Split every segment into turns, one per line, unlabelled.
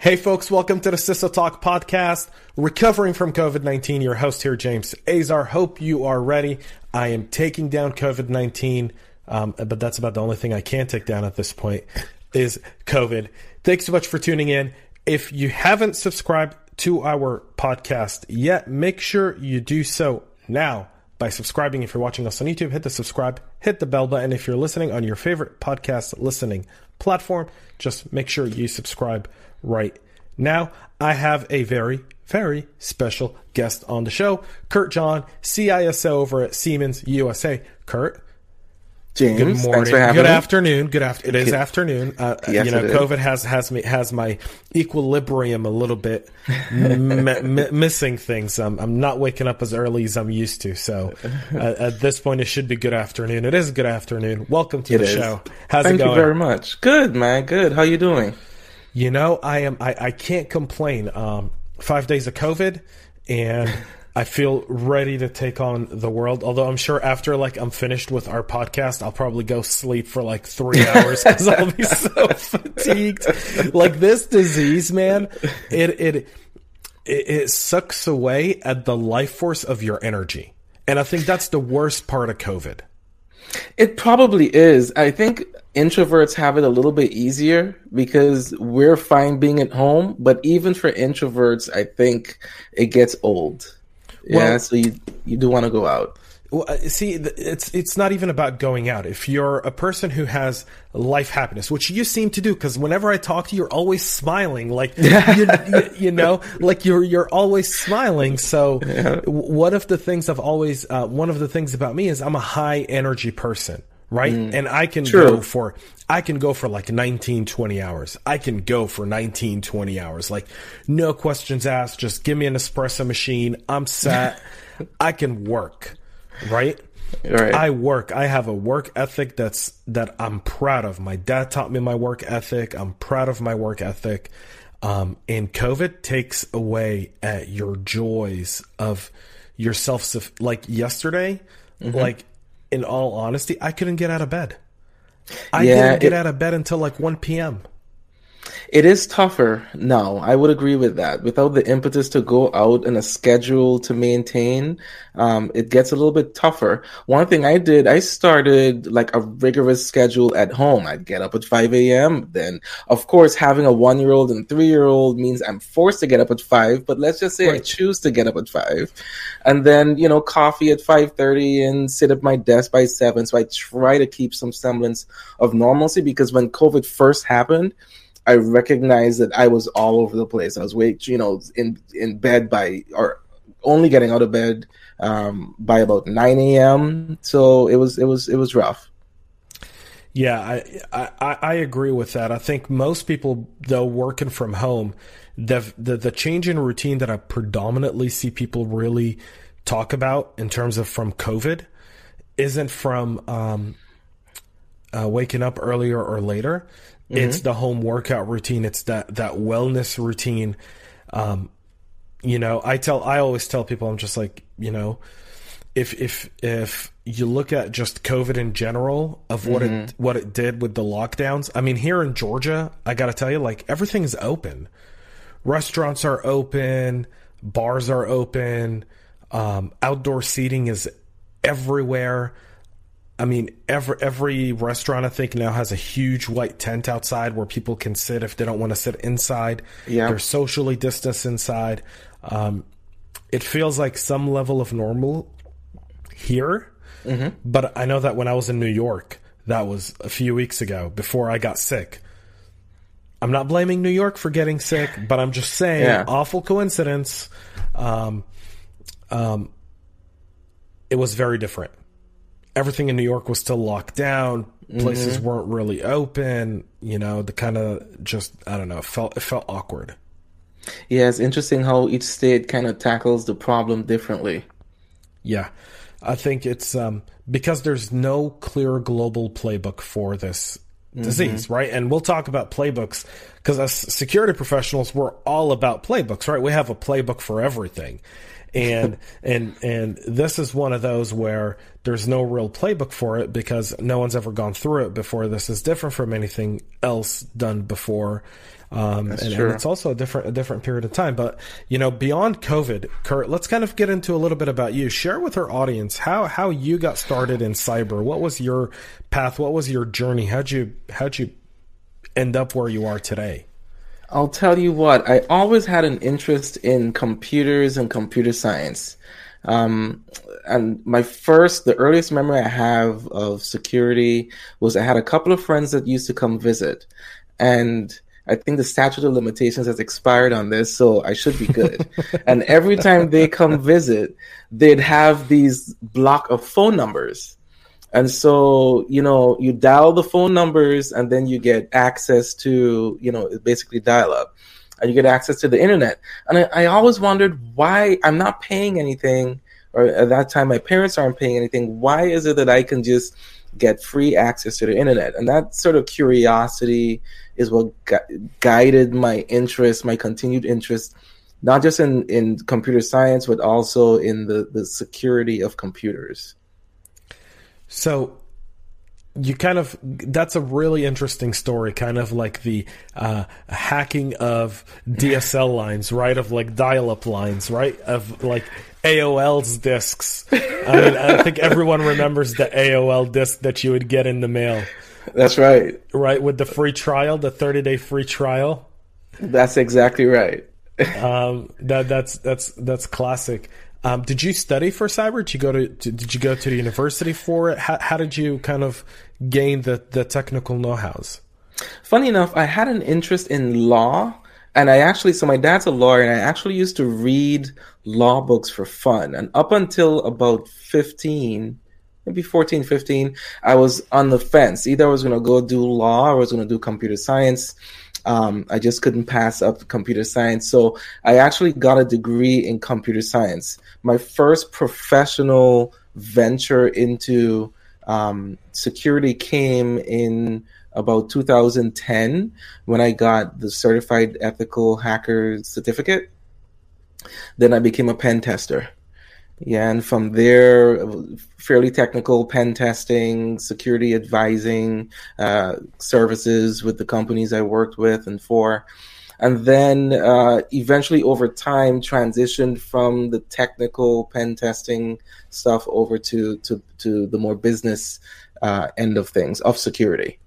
Hey folks, welcome to the CISO Talk podcast. Recovering from COVID 19, your host here, James Azar. Hope you are ready. I am taking down COVID 19, um, but that's about the only thing I can take down at this point is COVID. Thanks so much for tuning in. If you haven't subscribed to our podcast yet, make sure you do so now by subscribing. If you're watching us on YouTube, hit the subscribe, hit the bell button. If you're listening on your favorite podcast listening platform, just make sure you subscribe right now. I have a very, very special guest on the show, Kurt John, CISO over at Siemens USA. Kurt,
James,
good morning,
good
me. afternoon, good after. It is afternoon. Uh, yes, you know, COVID has has me has my equilibrium a little bit m- m- missing things. Um, I'm not waking up as early as I'm used to. So uh, at this point, it should be good afternoon. It is good afternoon. Welcome to
it
the
is.
show. How's
Thank
it going?
Thank you very much. Good man. Good. How you doing?
You know, I am. I, I can't complain. Um, five days of COVID, and I feel ready to take on the world. Although I'm sure after like I'm finished with our podcast, I'll probably go sleep for like three hours because I'll be so fatigued. Like this disease, man, it it it, it sucks away at the life force of your energy, and I think that's the worst part of COVID.
It probably is. I think introverts have it a little bit easier because we're fine being at home, but even for introverts, I think it gets old. Well, yeah, so you you do want to go out.
Well, uh, see, it's it's not even about going out. If you're a person who has life happiness, which you seem to do, because whenever I talk to you, you're always smiling, like you, you, you, know, like you're you're always smiling. So, yeah. one of the things I've always, uh, one of the things about me is I'm a high energy person, right? Mm. And I can True. go for I can go for like 19, 20 hours. I can go for 19, 20 hours. Like, no questions asked. Just give me an espresso machine. I'm set. I can work. Right?
Right.
I work. I have a work ethic that's that I'm proud of. My dad taught me my work ethic. I'm proud of my work ethic. Um, and COVID takes away at your joys of yourself. Like yesterday, mm-hmm. like in all honesty, I couldn't get out of bed. I yeah, didn't get it, out of bed until like 1 p.m.
It is tougher. now. I would agree with that. Without the impetus to go out and a schedule to maintain, um, it gets a little bit tougher. One thing I did, I started like a rigorous schedule at home. I'd get up at 5 a.m. Then, of course, having a one year old and three year old means I'm forced to get up at 5, but let's just say right. I choose to get up at 5. And then, you know, coffee at 5.30 and sit at my desk by 7. So I try to keep some semblance of normalcy because when COVID first happened, I recognized that I was all over the place. I was wait, you know, in in bed by or only getting out of bed um, by about nine a.m. So it was it was it was rough.
Yeah, I, I I agree with that. I think most people though working from home, the the the change in routine that I predominantly see people really talk about in terms of from COVID isn't from um, uh, waking up earlier or later. Mm-hmm. It's the home workout routine. It's that that wellness routine. Um, you know, I tell I always tell people I'm just like you know, if if if you look at just COVID in general of what mm-hmm. it what it did with the lockdowns. I mean, here in Georgia, I got to tell you, like everything is open. Restaurants are open, bars are open, um, outdoor seating is everywhere. I mean, every every restaurant I think now has a huge white tent outside where people can sit if they don't want to sit inside. Yeah, they're socially distanced inside. Um, it feels like some level of normal here, mm-hmm. but I know that when I was in New York, that was a few weeks ago before I got sick. I'm not blaming New York for getting sick, but I'm just saying, yeah. awful coincidence. Um, um, it was very different everything in New York was still locked down. Places mm-hmm. weren't really open. You know, the kind of just I don't know. It felt it felt awkward.
Yeah, it's interesting how each state kind of tackles the problem differently.
Yeah, I think it's um, because there's no clear global playbook for this mm-hmm. disease, right? And we'll talk about playbooks because as security professionals, we're all about playbooks, right? We have a playbook for everything and and and this is one of those where there's no real playbook for it because no one's ever gone through it before. This is different from anything else done before. Um, and, and, it's also a different a different period of time. But you know, beyond COVID, Kurt, let's kind of get into a little bit about you. Share with our audience how how you got started in cyber. What was your path? What was your journey? How'd you how'd you end up where you are today?
I'll tell you what, I always had an interest in computers and computer science. Um, and my first, the earliest memory I have of security was I had a couple of friends that used to come visit. And I think the statute of limitations has expired on this, so I should be good. and every time they come visit, they'd have these block of phone numbers. And so, you know, you dial the phone numbers and then you get access to, you know, basically dial up and you get access to the internet. And I, I always wondered why I'm not paying anything, or at that time my parents aren't paying anything. Why is it that I can just get free access to the internet? And that sort of curiosity is what gu- guided my interest, my continued interest, not just in, in computer science, but also in the, the security of computers.
So you kind of that's a really interesting story kind of like the uh, hacking of dsl lines right of like dial-up lines right of like aol's discs. I mean i think everyone remembers the aol disc that you would get in the mail.
That's right.
Right with the free trial the 30 day free trial?
That's exactly right.
Um, that that's that's that's classic um, did you study for cyber? Did you go to, did you go to the university for it? How, how did you kind of gain the the technical know-hows?
Funny enough, I had an interest in law, and I actually so my dad's a lawyer, and I actually used to read law books for fun. And up until about fifteen, maybe 14, 15, I was on the fence. Either I was going to go do law or I was going to do computer science. Um, I just couldn't pass up computer science. So I actually got a degree in computer science. My first professional venture into um, security came in about 2010 when I got the certified ethical hacker certificate. Then I became a pen tester. Yeah, and from there, fairly technical pen testing, security advising uh, services with the companies I worked with and for. And then uh, eventually, over time, transitioned from the technical pen testing stuff over to, to, to the more business uh, end of things, of security.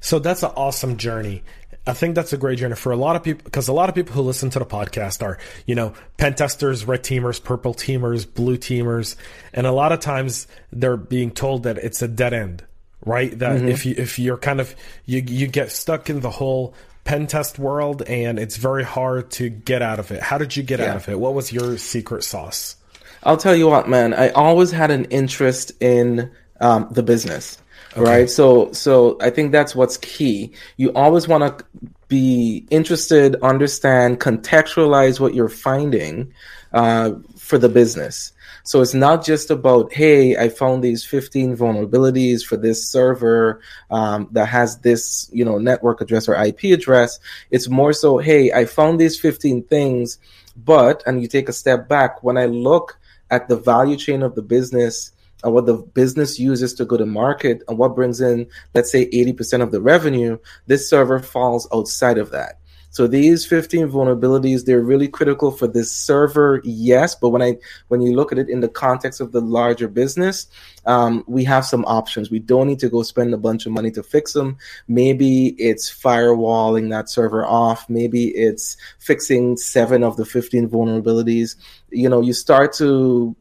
So that's an awesome journey. I think that's a great journey for a lot of people because a lot of people who listen to the podcast are, you know, pen testers, red teamers, purple teamers, blue teamers, and a lot of times they're being told that it's a dead end, right? That mm-hmm. if you if you're kind of you you get stuck in the whole pen test world and it's very hard to get out of it. How did you get yeah. out of it? What was your secret sauce?
I'll tell you what, man. I always had an interest in um, the business. Okay. Right. So, so I think that's what's key. You always want to be interested, understand, contextualize what you're finding uh, for the business. So it's not just about, hey, I found these 15 vulnerabilities for this server um, that has this, you know, network address or IP address. It's more so, hey, I found these 15 things, but, and you take a step back, when I look at the value chain of the business and what the business uses to go to market and what brings in, let's say, 80% of the revenue, this server falls outside of that. So these 15 vulnerabilities, they're really critical for this server, yes. But when I when you look at it in the context of the larger business, um, we have some options. We don't need to go spend a bunch of money to fix them. Maybe it's firewalling that server off. Maybe it's fixing seven of the 15 vulnerabilities. You know, you start to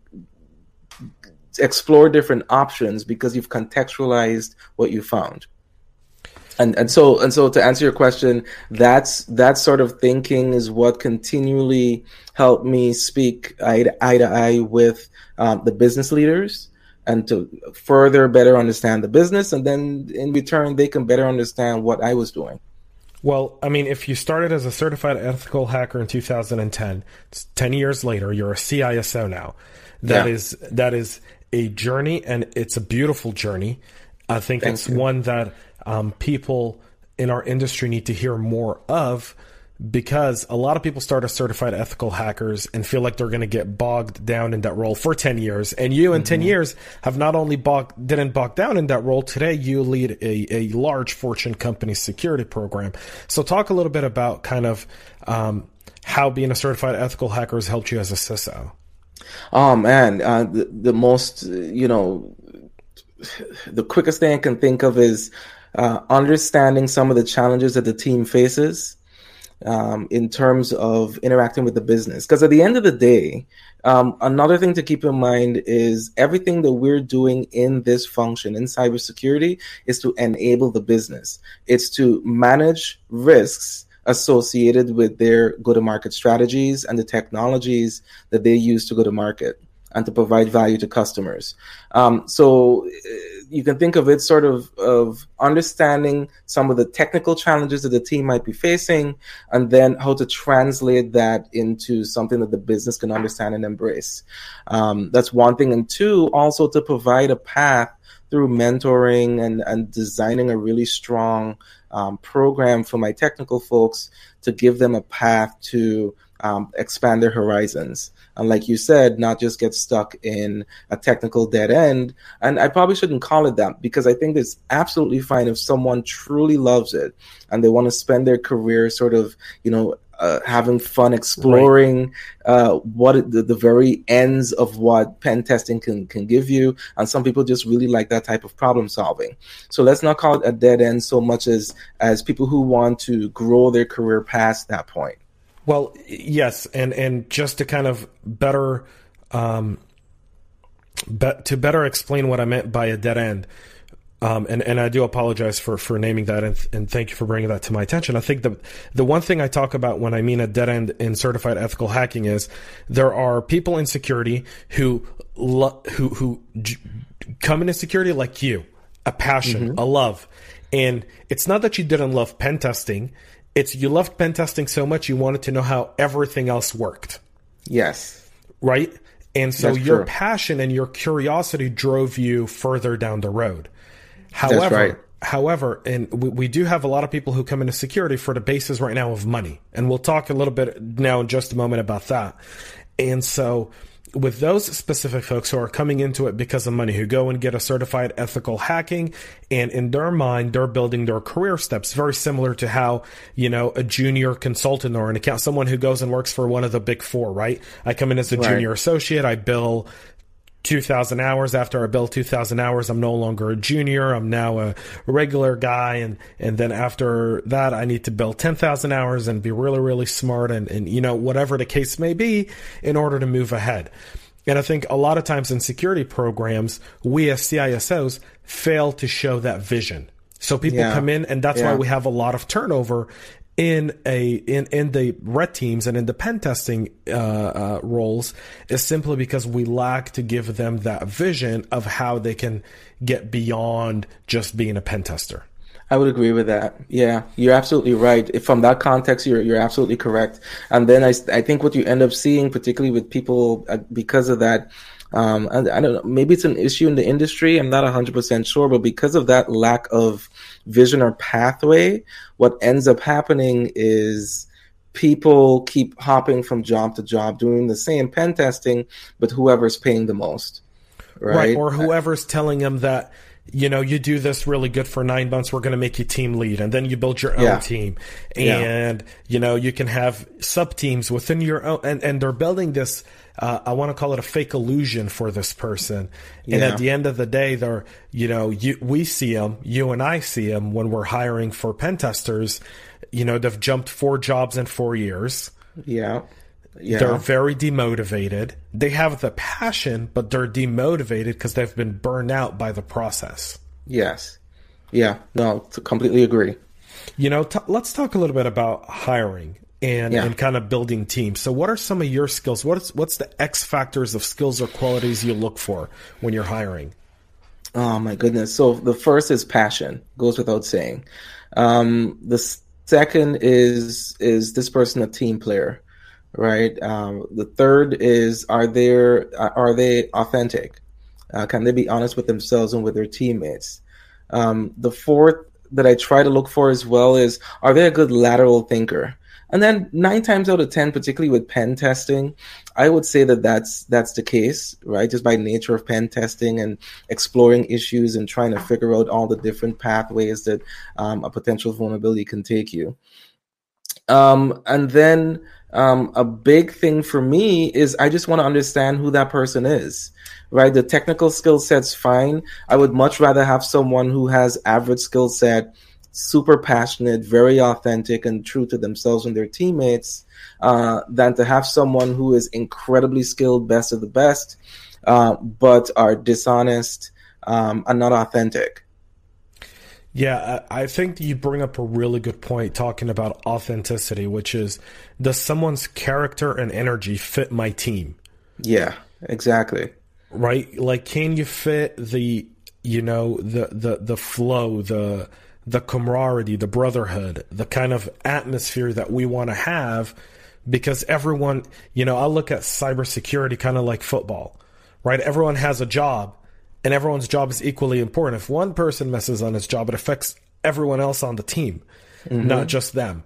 explore different options because you've contextualized what you found and and so and so to answer your question that's that sort of thinking is what continually helped me speak eye to eye, to eye with um, the business leaders and to further better understand the business and then in return they can better understand what i was doing
well, I mean, if you started as a certified ethical hacker in 2010, 10 years later, you're a CISO now. That yeah. is that is a journey, and it's a beautiful journey. I think Thank it's you. one that um, people in our industry need to hear more of because a lot of people start as certified ethical hackers and feel like they're going to get bogged down in that role for 10 years. And you in mm-hmm. 10 years have not only bogged didn't bog down in that role today you lead a, a large fortune company security program. So talk a little bit about kind of um, how being a certified ethical hacker has helped you as a ciso
oh man uh, the, the most you know the quickest thing i can think of is uh, understanding some of the challenges that the team faces um, in terms of interacting with the business. Because at the end of the day, um, another thing to keep in mind is everything that we're doing in this function in cybersecurity is to enable the business. It's to manage risks associated with their go to market strategies and the technologies that they use to go to market and to provide value to customers. Um, so you can think of it sort of of understanding some of the technical challenges that the team might be facing, and then how to translate that into something that the business can understand and embrace. Um, that's one thing, and two, also to provide a path through mentoring and, and designing a really strong um, program for my technical folks to give them a path to um, expand their horizons and like you said, not just get stuck in a technical dead end. And I probably shouldn't call it that because I think it's absolutely fine if someone truly loves it and they want to spend their career sort of, you know, uh, having fun exploring right. uh, what the, the, very ends of what pen testing can, can give you. And some people just really like that type of problem solving. So let's not call it a dead end so much as as people who want to grow their career past that point.
Well, yes, and and just to kind of better, um, be, to better explain what I meant by a dead end, um, and and I do apologize for for naming that, and, and thank you for bringing that to my attention. I think the the one thing I talk about when I mean a dead end in certified ethical hacking is there are people in security who lo- who who j- come into security like you, a passion, mm-hmm. a love, and it's not that you didn't love pen testing it's you loved pen testing so much you wanted to know how everything else worked.
Yes.
Right? And so That's your true. passion and your curiosity drove you further down the road. However, right. however, and we, we, do have a lot of people who come into security for the basis right now of money. And we'll talk a little bit now in just a moment about that. And so with those specific folks who are coming into it because of money, who go and get a certified ethical hacking, and in their mind, they're building their career steps, very similar to how, you know, a junior consultant or an account, someone who goes and works for one of the big four, right? I come in as a right. junior associate, I bill 2,000 hours. After I build 2,000 hours, I'm no longer a junior. I'm now a regular guy. And, and then after that, I need to build 10,000 hours and be really, really smart and, and, you know, whatever the case may be in order to move ahead. And I think a lot of times in security programs, we as CISOs fail to show that vision. So people yeah. come in and that's yeah. why we have a lot of turnover in a in in the red teams and in the pen testing uh, uh, roles is simply because we lack to give them that vision of how they can get beyond just being a pen tester.
I would agree with that. Yeah, you're absolutely right. If from that context, you're you're absolutely correct. And then I I think what you end up seeing, particularly with people uh, because of that, Um, I, I, don't know. Maybe it's an issue in the industry. I'm not 100% sure, but because of that lack of vision or pathway, what ends up happening is people keep hopping from job to job doing the same pen testing, but whoever's paying the most. Right. right.
Or whoever's telling them that you know, you do this really good for nine months, we're going to make you team lead. And then you build your own yeah. team. And, yeah. you know, you can have sub teams within your own, and, and they're building this, uh, I want to call it a fake illusion for this person. And yeah. at the end of the day, they're, you know, you, we see them, you and I see them when we're hiring for pen testers. You know, they've jumped four jobs in four years.
Yeah.
Yeah. They're very demotivated. They have the passion, but they're demotivated because they've been burned out by the process.
Yes. Yeah. No, completely agree.
You know, t- let's talk a little bit about hiring and, yeah. and kind of building teams. So, what are some of your skills? What's what's the X factors of skills or qualities you look for when you're hiring?
Oh my goodness! So the first is passion, goes without saying. Um, the second is is this person a team player? Right? Um, the third is are there are they authentic? Uh, can they be honest with themselves and with their teammates? Um, the fourth that I try to look for as well is are they a good lateral thinker? And then nine times out of ten, particularly with pen testing, I would say that that's that's the case, right? Just by nature of pen testing and exploring issues and trying to figure out all the different pathways that um, a potential vulnerability can take you. Um, and then um, a big thing for me is I just want to understand who that person is, right? The technical skill set's fine. I would much rather have someone who has average skill set, super passionate, very authentic, and true to themselves and their teammates, uh, than to have someone who is incredibly skilled, best of the best, uh, but are dishonest um, and not authentic.
Yeah, I think you bring up a really good point talking about authenticity, which is does someone's character and energy fit my team?
Yeah, exactly.
Right? Like can you fit the you know, the the the flow, the the camaraderie, the brotherhood, the kind of atmosphere that we want to have because everyone, you know, I look at cybersecurity kind of like football, right? Everyone has a job and everyone's job is equally important. If one person messes on his job, it affects everyone else on the team, mm-hmm. not just them.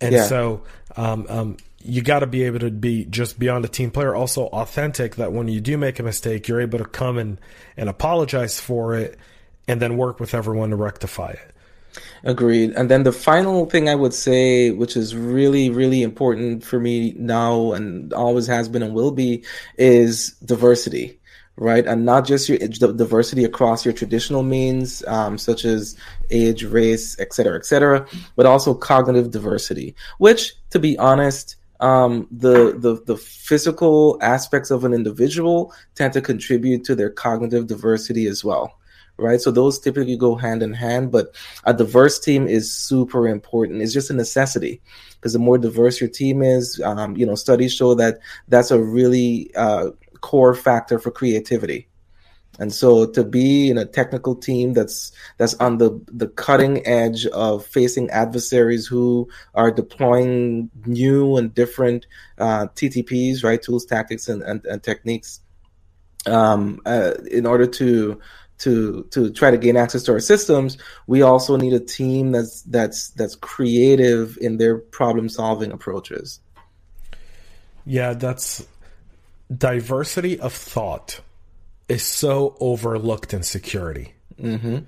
And yeah. so um, um, you got to be able to be just beyond a team player, also authentic. That when you do make a mistake, you're able to come and and apologize for it, and then work with everyone to rectify it.
Agreed. And then the final thing I would say, which is really, really important for me now and always has been and will be, is diversity right? And not just your diversity across your traditional means, um, such as age, race, et cetera, et cetera, but also cognitive diversity, which, to be honest, um, the, the the physical aspects of an individual tend to contribute to their cognitive diversity as well right? So those typically go hand in hand, but a diverse team is super important. It's just a necessity because the more diverse your team is, um, you know, studies show that that's a really uh, core factor for creativity. And so to be in a technical team that's that's on the, the cutting edge of facing adversaries who are deploying new and different uh, TTPs, right, tools, tactics, and, and, and techniques, um, uh, in order to to to try to gain access to our systems, we also need a team that's that's that's creative in their problem solving approaches.
Yeah, that's diversity of thought is so overlooked in security.
Mm-hmm.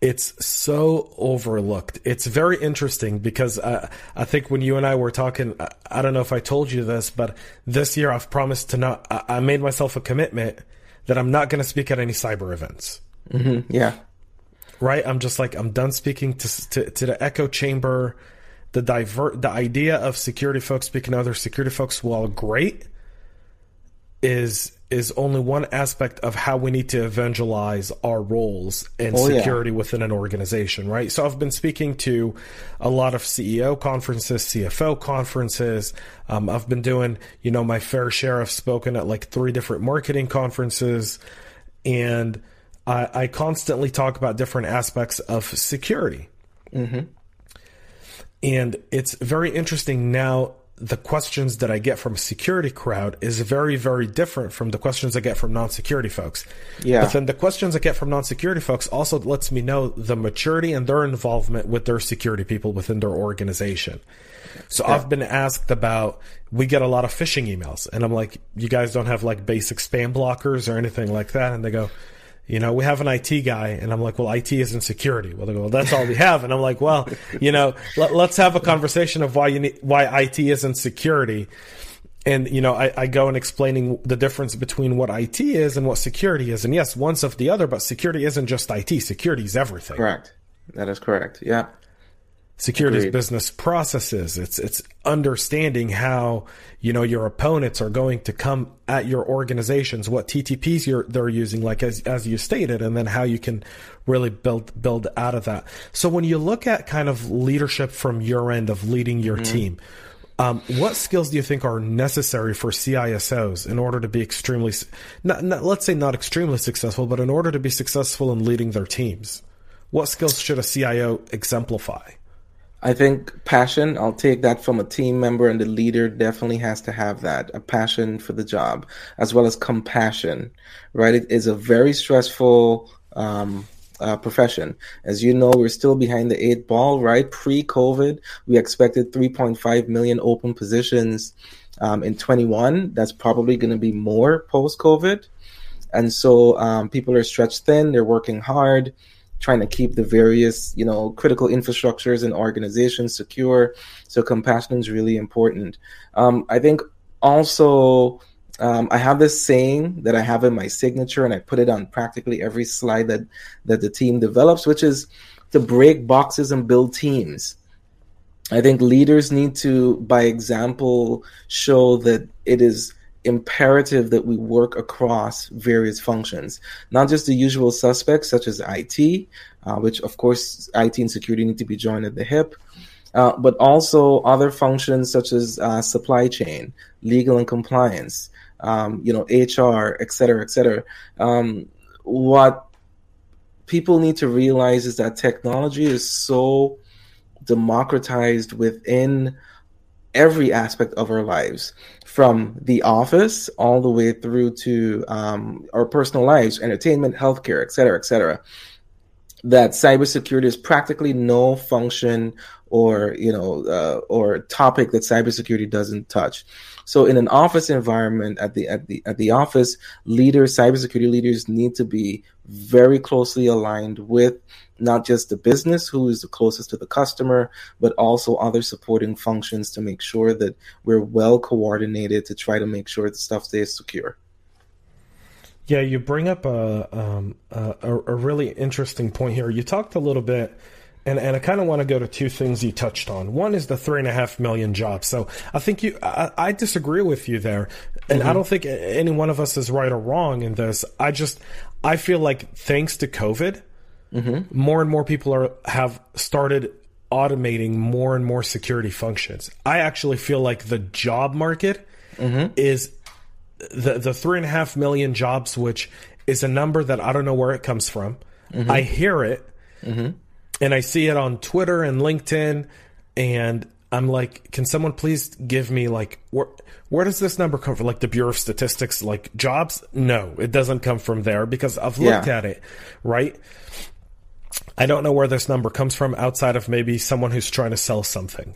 It's so overlooked. It's very interesting because uh, I think when you and I were talking, I, I, don't know if I told you this, but this year I've promised to not, I, I made myself a commitment that I'm not going to speak at any cyber events.
Mm-hmm. Yeah.
Right? I'm just like, I'm done speaking to, to, to the echo chamber. The divert, the idea of security folks speaking to other security folks, while great, is is only one aspect of how we need to evangelize our roles and oh, security yeah. within an organization, right? So I've been speaking to a lot of CEO conferences, CFO conferences. Um, I've been doing, you know, my fair share. I've spoken at like three different marketing conferences, and I, I constantly talk about different aspects of security.
Mm-hmm.
And it's very interesting now the questions that I get from security crowd is very, very different from the questions I get from non-security folks. Yeah. But then the questions I get from non-security folks also lets me know the maturity and their involvement with their security people within their organization. So yeah. I've been asked about, we get a lot of phishing emails and I'm like, you guys don't have like basic spam blockers or anything like that. And they go, you know, we have an IT guy, and I'm like, well, IT is in security. Well, they go, well, that's all we have, and I'm like, well, you know, let, us have a conversation of why you need, why IT isn't security, and you know, I, I go and explaining the difference between what IT is and what security is, and yes, one's of the other, but security isn't just IT. Security is everything.
Correct. That is correct. Yeah.
Security is business processes. It's it's understanding how you know your opponents are going to come at your organizations, what TTPs you're they're using, like as as you stated, and then how you can really build build out of that. So when you look at kind of leadership from your end of leading your mm-hmm. team, um, what skills do you think are necessary for CISOs in order to be extremely, not, not, let's say not extremely successful, but in order to be successful in leading their teams? What skills should a CIO exemplify?
I think passion, I'll take that from a team member, and the leader definitely has to have that a passion for the job, as well as compassion, right? It is a very stressful um, uh, profession. As you know, we're still behind the eight ball, right? Pre COVID, we expected 3.5 million open positions um, in 21. That's probably going to be more post COVID. And so um, people are stretched thin, they're working hard trying to keep the various you know critical infrastructures and organizations secure. So compassion is really important. Um, i think also um, i have this saying that i have in my signature and i put it on practically every slide that that the team develops which is to break boxes and build teams. I think leaders need to by example show that it is imperative that we work across various functions, not just the usual suspects such as IT, uh, which of course IT and security need to be joined at the hip, uh, but also other functions such as uh, supply chain, legal and compliance, um, you know, HR, et cetera, et cetera. Um, what people need to realize is that technology is so democratized within every aspect of our lives from the office all the way through to um, our personal lives, entertainment, healthcare, et cetera, et cetera. That cybersecurity is practically no function or you know uh, or topic that cybersecurity doesn't touch. So in an office environment at the at the at the office, leaders, cybersecurity leaders need to be very closely aligned with not just the business who is the closest to the customer, but also other supporting functions to make sure that we're well coordinated to try to make sure the stuff stays secure.
Yeah, you bring up a, um, a, a really interesting point here. You talked a little bit and and I kind of want to go to two things you touched on. One is the three and a half million jobs. So I think you, I, I disagree with you there, and mm-hmm. I don't think any one of us is right or wrong in this. I just I feel like thanks to COVID, mm-hmm. more and more people are have started automating more and more security functions. I actually feel like the job market mm-hmm. is the the three and a half million jobs, which is a number that I don't know where it comes from. Mm-hmm. I hear it, mm-hmm. And I see it on Twitter and LinkedIn, and I'm like, can someone please give me like where where does this number come from? Like the Bureau of Statistics, like jobs? No, it doesn't come from there because I've looked yeah. at it, right? I don't know where this number comes from outside of maybe someone who's trying to sell something.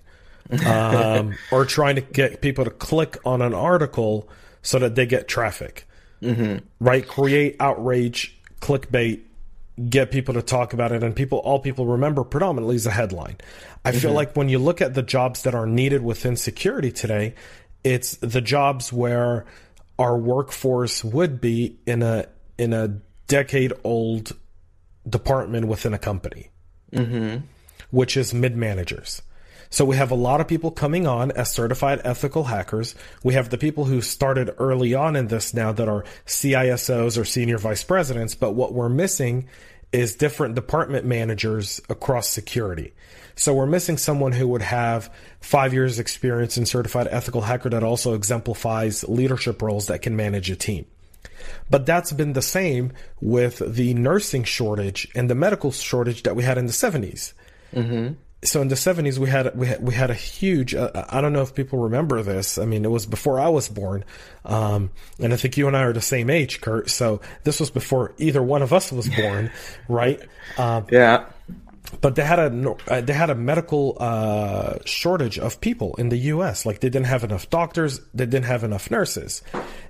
um, or trying to get people to click on an article so that they get traffic. Mm-hmm. Right? Create outrage, clickbait, get people to talk about it, and people, all people remember predominantly is a headline. I mm-hmm. feel like when you look at the jobs that are needed within security today, it's the jobs where our workforce would be in a in a decade old department within a company, mm-hmm. which is mid managers. So we have a lot of people coming on as certified ethical hackers. We have the people who started early on in this now that are CISOs or senior vice presidents. But what we're missing is different department managers across security. So we're missing someone who would have five years experience in certified ethical hacker that also exemplifies leadership roles that can manage a team. But that's been the same with the nursing shortage and the medical shortage that we had in the 70s. Mm-hmm. So in the 70s we had we had, we had a huge uh, I don't know if people remember this. I mean, it was before I was born. Um, and I think you and I are the same age, Kurt. So this was before either one of us was born, right?
Um, yeah.
But they had a uh, they had a medical uh, shortage of people in the U.S. Like they didn't have enough doctors, they didn't have enough nurses,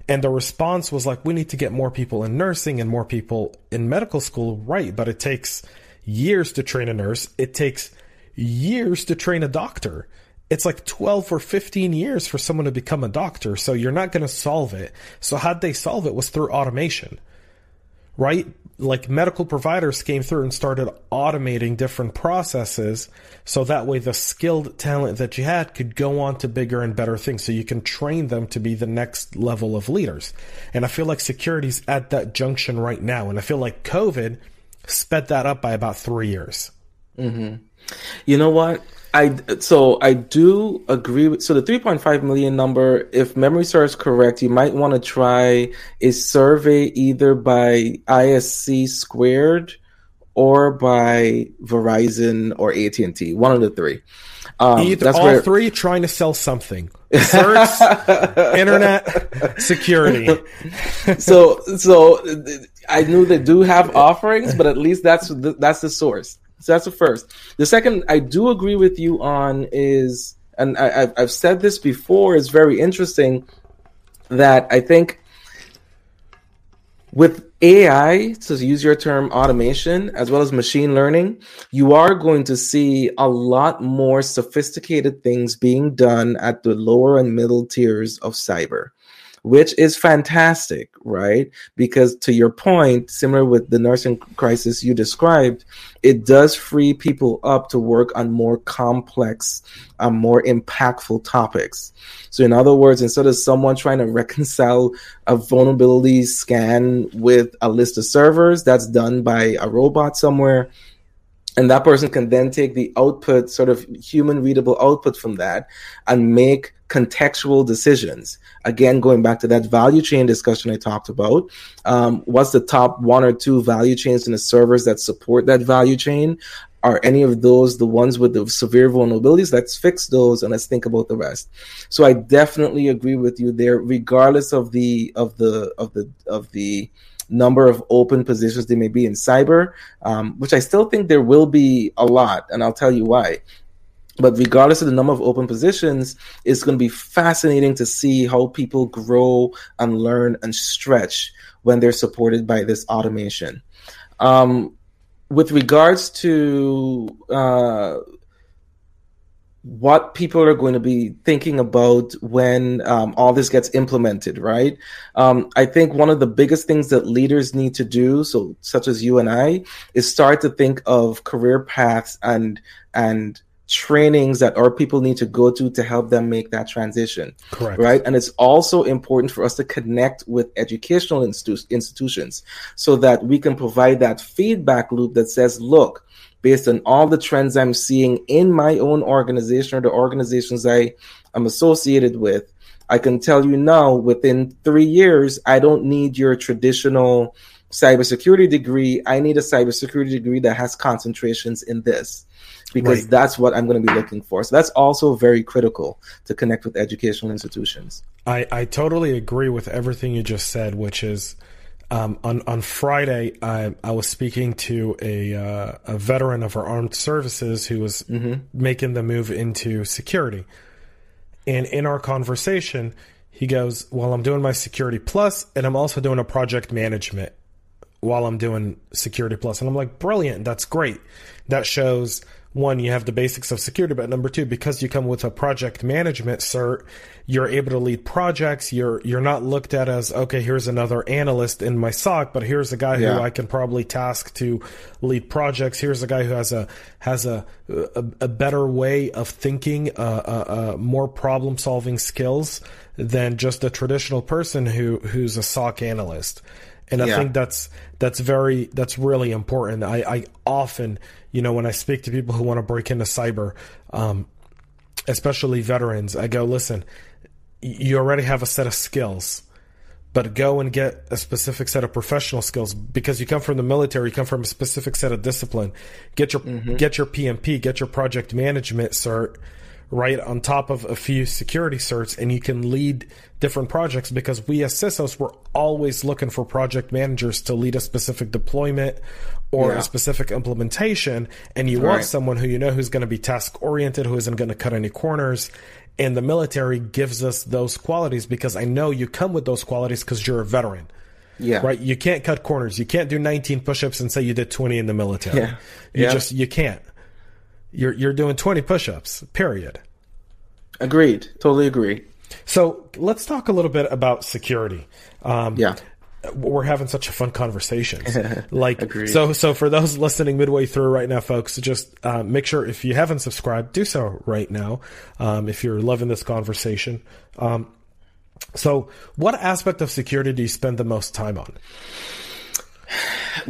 and the response was like, we need to get more people in nursing and more people in medical school, right? But it takes years to train a nurse. It takes years to train a doctor. It's like 12 or 15 years for someone to become a doctor. So you're not going to solve it. So how'd they solve it was through automation, right? Like medical providers came through and started automating different processes. So that way the skilled talent that you had could go on to bigger and better things. So you can train them to be the next level of leaders. And I feel like security's at that junction right now. And I feel like COVID sped that up by about three years.
Mm-hmm. You know what? I so I do agree with so the 3.5 million number. If memory serves correct, you might want to try a survey either by ISC squared or by Verizon or AT and T. One of the three.
Um, Either, that's all where... three trying to sell something: search, internet, security.
so, so I knew they do have offerings, but at least that's the, that's the source. So that's the first. The second, I do agree with you on is, and I, I've said this before, is very interesting that I think with AI, to use your term, automation, as well as machine learning, you are going to see a lot more sophisticated things being done at the lower and middle tiers of cyber which is fantastic, right? Because to your point, similar with the nursing crisis you described, it does free people up to work on more complex, um, more impactful topics. So, in other words, instead of someone trying to reconcile a vulnerability scan with a list of servers, that's done by a robot somewhere and that person can then take the output sort of human readable output from that and make contextual decisions again going back to that value chain discussion i talked about um, what's the top one or two value chains in the servers that support that value chain? Are any of those the ones with the severe vulnerabilities? Let's fix those and let's think about the rest. So i definitely agree with you there. Regardless of the of the of the of the number of open positions there may be in cyber, um, which I still think there will be a lot, and I'll tell you why. But regardless of the number of open positions, it's going to be fascinating to see how people grow and learn and stretch when they're supported by this automation. Um, with regards to uh, what people are going to be thinking about when um, all this gets implemented, right? Um, I think one of the biggest things that leaders need to do, so such as you and I, is start to think of career paths and and trainings that our people need to go to to help them make that transition.
Correct.
Right. And it's also important for us to connect with educational institu- institutions so that we can provide that feedback loop that says, look, based on all the trends I'm seeing in my own organization or the organizations I am associated with, I can tell you now within three years, I don't need your traditional cybersecurity degree. I need a cybersecurity degree that has concentrations in this because right. that's what I'm going to be looking for. So that's also very critical to connect with educational institutions.
I, I totally agree with everything you just said, which is um, on on Friday, I, I was speaking to a uh, a veteran of our armed services who was mm-hmm. making the move into security, and in our conversation, he goes, "Well, I'm doing my security plus, and I'm also doing a project management while I'm doing security plus." And I'm like, "Brilliant! That's great. That shows." One, you have the basics of security, but number two, because you come with a project management cert, you're able to lead projects. You're you're not looked at as okay, here's another analyst in my SOC, but here's a guy yeah. who I can probably task to lead projects. Here's a guy who has a has a a, a better way of thinking, uh, uh, uh, more problem solving skills than just a traditional person who who's a SOC analyst. And I yeah. think that's that's very that's really important. I, I often you know, when I speak to people who want to break into cyber, um, especially veterans, I go, listen, you already have a set of skills, but go and get a specific set of professional skills because you come from the military, you come from a specific set of discipline. Get your mm-hmm. get your PMP, get your project management cert right on top of a few security certs and you can lead different projects because we as CISOs we're always looking for project managers to lead a specific deployment or yeah. a specific implementation and you want someone who you know who's going to be task oriented who isn't going to cut any corners and the military gives us those qualities because I know you come with those qualities because you're a veteran. Yeah. Right. You can't cut corners. You can't do 19 push-ups and say you did 20 in the military. Yeah. You yeah. just you can't. You're you're doing 20 push-ups. Period.
Agreed. Totally agree.
So let's talk a little bit about security. Um, yeah we're having such a fun conversation. like Agreed. so so for those listening midway through right now, folks, just uh, make sure if you haven't subscribed, do so right now. Um, if you're loving this conversation. Um, so, what aspect of security do you spend the most time on?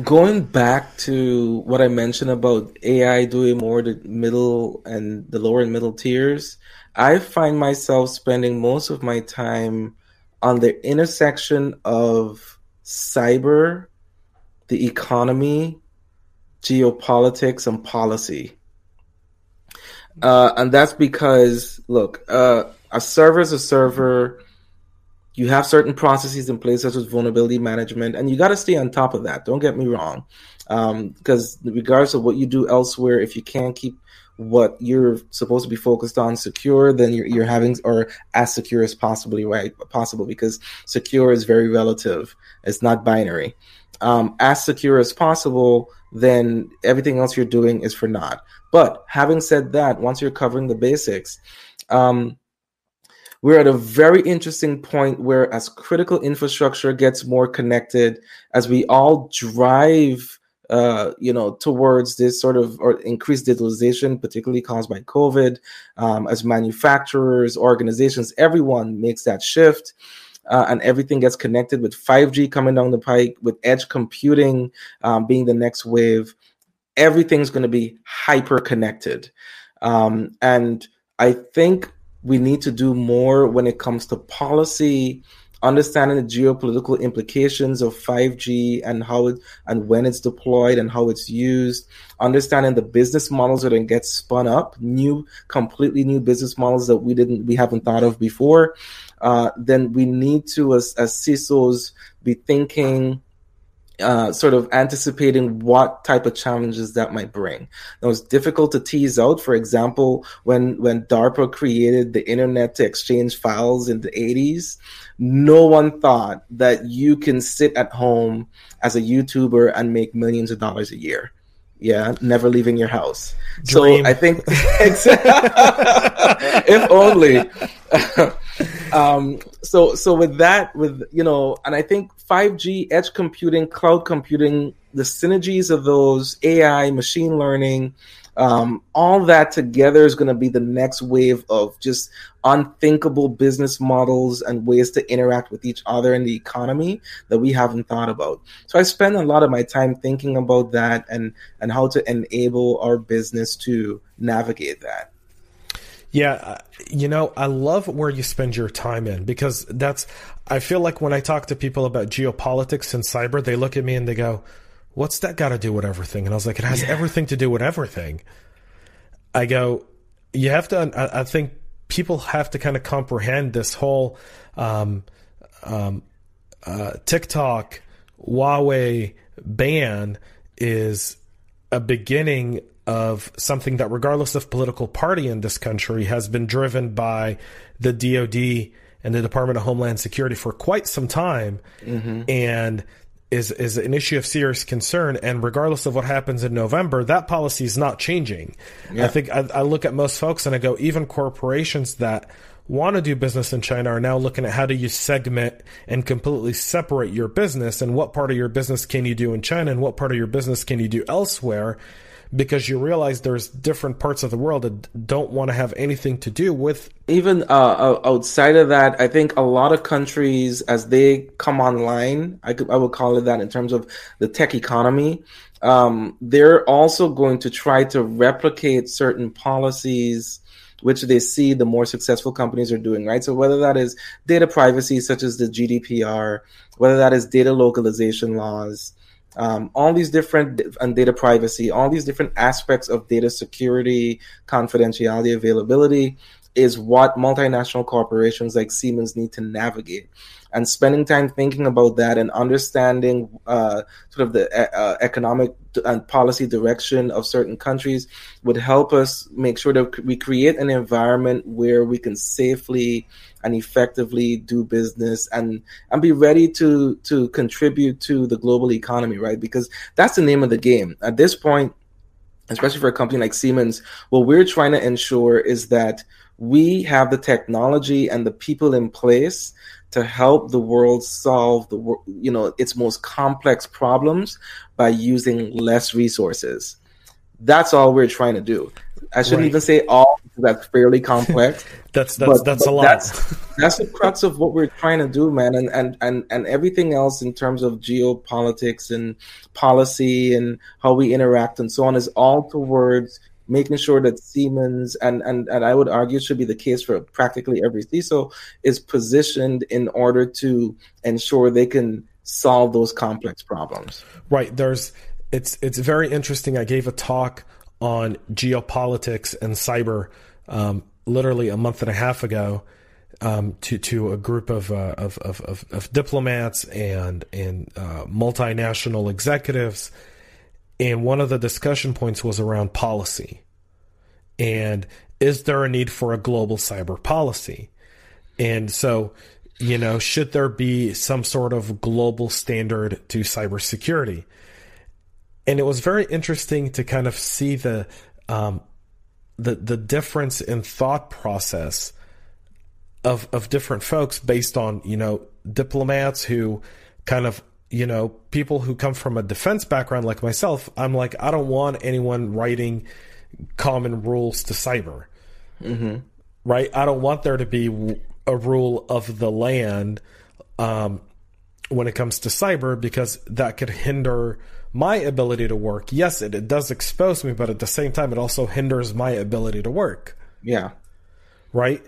Going back to what I mentioned about AI doing more the middle and the lower and middle tiers, I find myself spending most of my time on the intersection of cyber, the economy, geopolitics, and policy. Uh, and that's because, look, uh, a server is a server. You have certain processes in place, such as vulnerability management, and you got to stay on top of that. Don't get me wrong, because um, regardless of what you do elsewhere, if you can't keep what you're supposed to be focused on secure, then you're, you're having or as secure as possibly right possible because secure is very relative. It's not binary. Um, as secure as possible, then everything else you're doing is for naught. But having said that, once you're covering the basics, um, we're at a very interesting point where as critical infrastructure gets more connected, as we all drive uh, you know, towards this sort of or increased digitalization, particularly caused by COVID, um, as manufacturers, organizations, everyone makes that shift. Uh, and everything gets connected with 5G coming down the pike, with edge computing um, being the next wave. Everything's going to be hyper connected. Um, and I think we need to do more when it comes to policy understanding the geopolitical implications of 5G and how it and when it's deployed and how it's used, understanding the business models that get spun up, new, completely new business models that we didn't, we haven't thought of before. Uh, then we need to, as, as CISOs, be thinking uh, sort of anticipating what type of challenges that might bring. Now it's difficult to tease out. For example, when when DARPA created the internet to exchange files in the 80s, no one thought that you can sit at home as a YouTuber and make millions of dollars a year. Yeah, never leaving your house. Dream. So I think, if only. um, so so with that, with you know, and I think 5G, edge computing, cloud computing, the synergies of those AI, machine learning, um, all that together is going to be the next wave of just unthinkable business models and ways to interact with each other in the economy that we haven't thought about. So I spend a lot of my time thinking about that and and how to enable our business to navigate that.
Yeah, uh, you know, I love where you spend your time in because that's I feel like when I talk to people about geopolitics and cyber, they look at me and they go, what's that got to do with everything? And I was like, it has yeah. everything to do with everything. I go, you have to, I, I think people have to kind of comprehend this whole um, um, uh, TikTok, Huawei ban is a beginning of something that, regardless of political party in this country, has been driven by the DoD and the Department of Homeland Security for quite some time. Mm-hmm. And is is an issue of serious concern and regardless of what happens in November that policy is not changing yeah. I think I, I, look at most folks and I go even corporations that want to do business in China are now looking at how do you segment and completely separate your business and what part of your business can you do in China and what part of your business can you do elsewhere because you realize there's different parts of the world that don't want to have anything to do with.
Even uh, outside of that, I think a lot of countries, as they come online, I, could, I would call it that in terms of the tech economy, um, they're also going to try to replicate certain policies which they see the more successful companies are doing, right? So whether that is data privacy, such as the GDPR, whether that is data localization laws, um, all these different and data privacy, all these different aspects of data security, confidentiality, availability is what multinational corporations like Siemens need to navigate. And spending time thinking about that and understanding uh, sort of the uh, economic and policy direction of certain countries would help us make sure that we create an environment where we can safely and effectively do business and and be ready to to contribute to the global economy right? Because that's the name of the game. At this point especially for a company like Siemens what we're trying to ensure is that we have the technology and the people in place to help the world solve the you know its most complex problems by using less resources that's all we're trying to do I shouldn't right. even say all because that's fairly complex.
that's that's but, that's but a lot.
That's, that's the crux of what we're trying to do, man. And and and and everything else in terms of geopolitics and policy and how we interact and so on is all towards making sure that Siemens and and and I would argue should be the case for practically every CISO is positioned in order to ensure they can solve those complex problems.
Right. There's it's it's very interesting. I gave a talk on geopolitics and cyber um, literally a month and a half ago um, to to a group of, uh, of, of, of, of diplomats and and uh, multinational executives, and one of the discussion points was around policy, and is there a need for a global cyber policy, and so you know should there be some sort of global standard to cybersecurity? and it was very interesting to kind of see the um, the the difference in thought process of of different folks based on you know diplomats who kind of you know people who come from a defense background like myself i'm like i don't want anyone writing common rules to cyber mm-hmm. right i don't want there to be a rule of the land um, when it comes to cyber because that could hinder my ability to work. Yes, it, it does expose me, but at the same time, it also hinders my ability to work.
Yeah.
Right.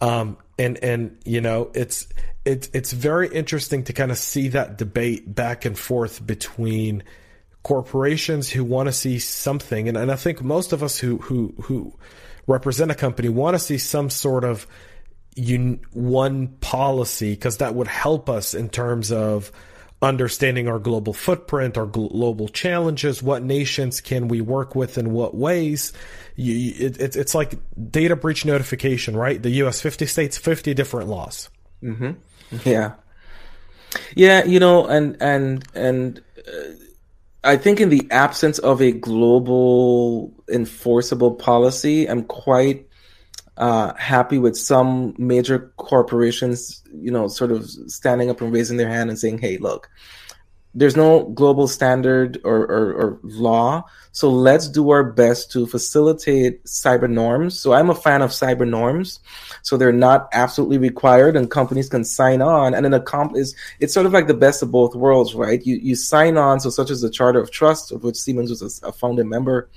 Um, and and you know it's it's it's very interesting to kind of see that debate back and forth between corporations who want to see something and, and I think most of us who who who represent a company want to see some sort of un, one policy because that would help us in terms of understanding our global footprint, our global challenges, what nations can we work with in what ways. You, it, it, it's like data breach notification, right? The U.S. 50 states, 50 different laws.
Mm-hmm. Yeah. Yeah, you know, and, and, and, uh, I think in the absence of a global enforceable policy, I'm quite uh, happy with some major corporations, you know, sort of standing up and raising their hand and saying, "Hey, look, there's no global standard or, or, or, law, so let's do our best to facilitate cyber norms." So I'm a fan of cyber norms, so they're not absolutely required, and companies can sign on. And then a it's sort of like the best of both worlds, right? You you sign on, so such as the Charter of Trust, of which Siemens was a, a founding member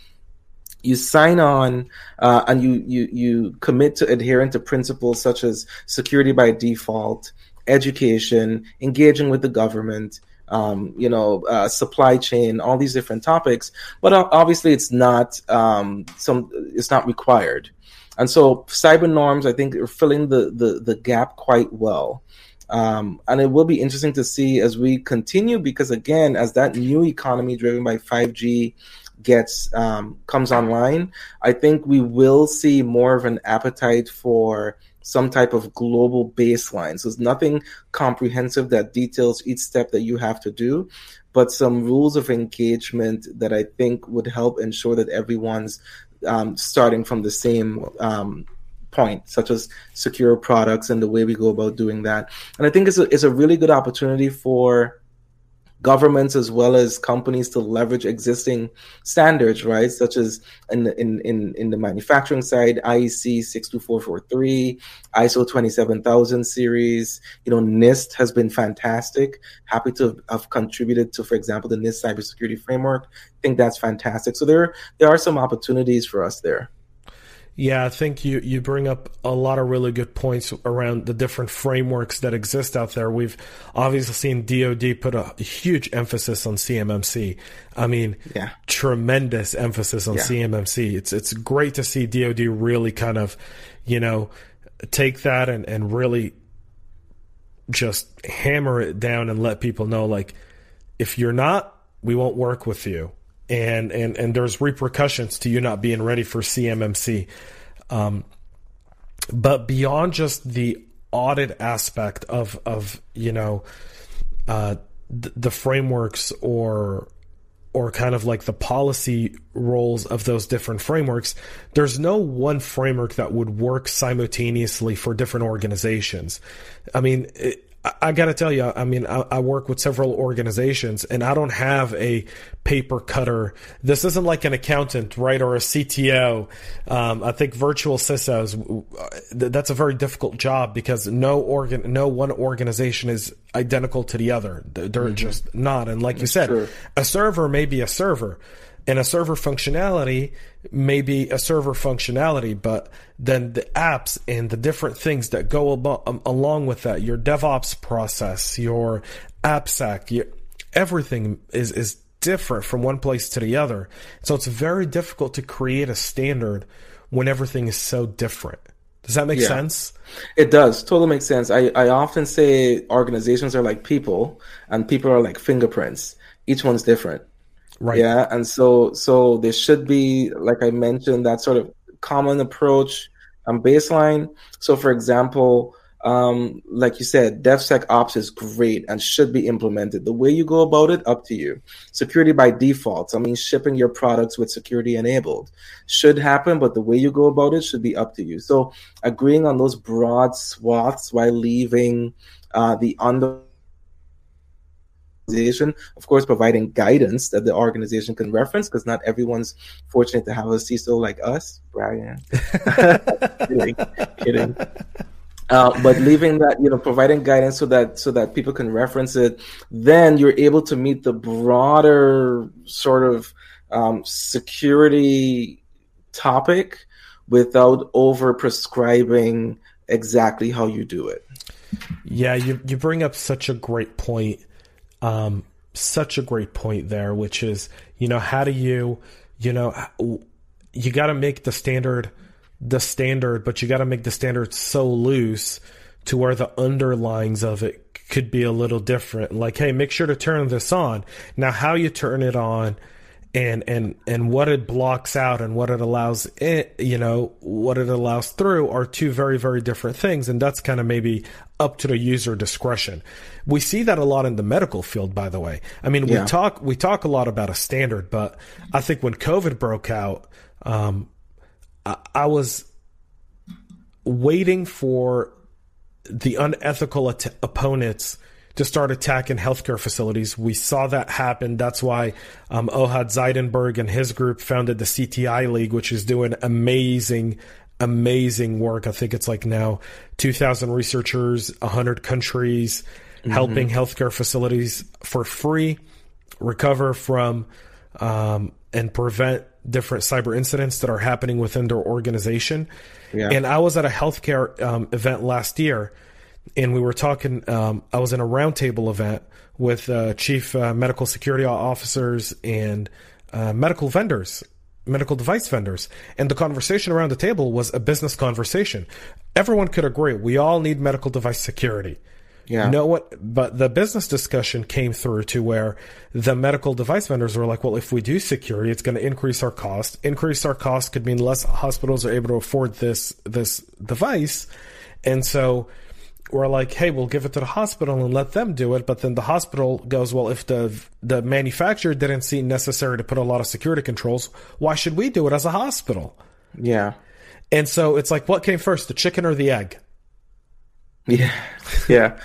you sign on uh, and you, you you commit to adhering to principles such as security by default, education, engaging with the government, um, you know, uh, supply chain, all these different topics. But obviously, it's not um, some it's not required, and so cyber norms I think are filling the the, the gap quite well. Um, and it will be interesting to see as we continue because again, as that new economy driven by 5G gets um, comes online, I think we will see more of an appetite for some type of global baseline. So it's nothing comprehensive that details each step that you have to do, but some rules of engagement that I think would help ensure that everyone's um, starting from the same um, point, such as secure products and the way we go about doing that. And I think it's a, it's a really good opportunity for governments as well as companies to leverage existing standards, right? Such as in the, in, in, in the manufacturing side, IEC 62443, ISO 27000 series. You know, NIST has been fantastic. Happy to have contributed to, for example, the NIST cybersecurity framework. I think that's fantastic. So there, there are some opportunities for us there.
Yeah, I think you, you bring up a lot of really good points around the different frameworks that exist out there. We've obviously seen DoD put a huge emphasis on CMMC. I mean, yeah. tremendous emphasis on yeah. CMMC. It's it's great to see DoD really kind of, you know, take that and, and really just hammer it down and let people know like if you're not, we won't work with you and and and there's repercussions to you not being ready for CMMC. Um, but beyond just the audit aspect of of you know uh, th- the frameworks or or kind of like the policy roles of those different frameworks, there's no one framework that would work simultaneously for different organizations. I mean, it, I, got to tell you, I mean, I, I, work with several organizations and I don't have a paper cutter. This isn't like an accountant, right? Or a CTO. Um, I think virtual CISOs, that's a very difficult job because no organ, no one organization is identical to the other. They're mm-hmm. just not. And like that's you said, true. a server may be a server and a server functionality may be a server functionality, but then the apps and the different things that go um, along with that, your DevOps process, your AppSec, your, everything is, is different from one place to the other. So it's very difficult to create a standard when everything is so different. Does that make yeah, sense?
It does. Totally makes sense. I, I often say organizations are like people and people are like fingerprints. Each one's different. Right. Yeah. And so so there should be, like I mentioned, that sort of common approach and baseline. So for example, um, like you said, DevSecOps is great and should be implemented. The way you go about it, up to you. Security by default, I mean, shipping your products with security enabled should happen, but the way you go about it should be up to you. So agreeing on those broad swaths while leaving uh, the under organization, of course, providing guidance that the organization can reference because not everyone's fortunate to have a CISO like us, Brian. kidding, kidding. Uh, but leaving that, you know, providing guidance so that so that people can reference it, then you're able to meet the broader sort of um, security topic without over prescribing exactly how you do it.
Yeah, you you bring up such a great point um, such a great point there, which is, you know, how do you, you know, you got to make the standard the standard, but you got to make the standard so loose to where the underlines of it could be a little different. Like, hey, make sure to turn this on. Now, how you turn it on and and and what it blocks out and what it allows it you know what it allows through are two very very different things and that's kind of maybe up to the user discretion we see that a lot in the medical field by the way i mean yeah. we talk we talk a lot about a standard but i think when covid broke out um, I, I was waiting for the unethical at- opponents to start attacking healthcare facilities. We saw that happen. That's why um, Ohad Zaidenberg and his group founded the CTI League, which is doing amazing, amazing work. I think it's like now 2,000 researchers, 100 countries, mm-hmm. helping healthcare facilities for free recover from um, and prevent different cyber incidents that are happening within their organization. Yeah. And I was at a healthcare um, event last year and we were talking. Um, I was in a roundtable event with uh, chief uh, medical security officers and uh, medical vendors, medical device vendors, and the conversation around the table was a business conversation. Everyone could agree we all need medical device security. Yeah. No what but the business discussion came through to where the medical device vendors were like, well, if we do security, it's going to increase our cost. Increase our cost could mean less hospitals are able to afford this this device. And so we're like, hey, we'll give it to the hospital and let them do it. But then the hospital goes, well, if the the manufacturer didn't see necessary to put a lot of security controls, why should we do it as a hospital?
Yeah.
And so it's like, what came first, the chicken or the egg?
Yeah, yeah,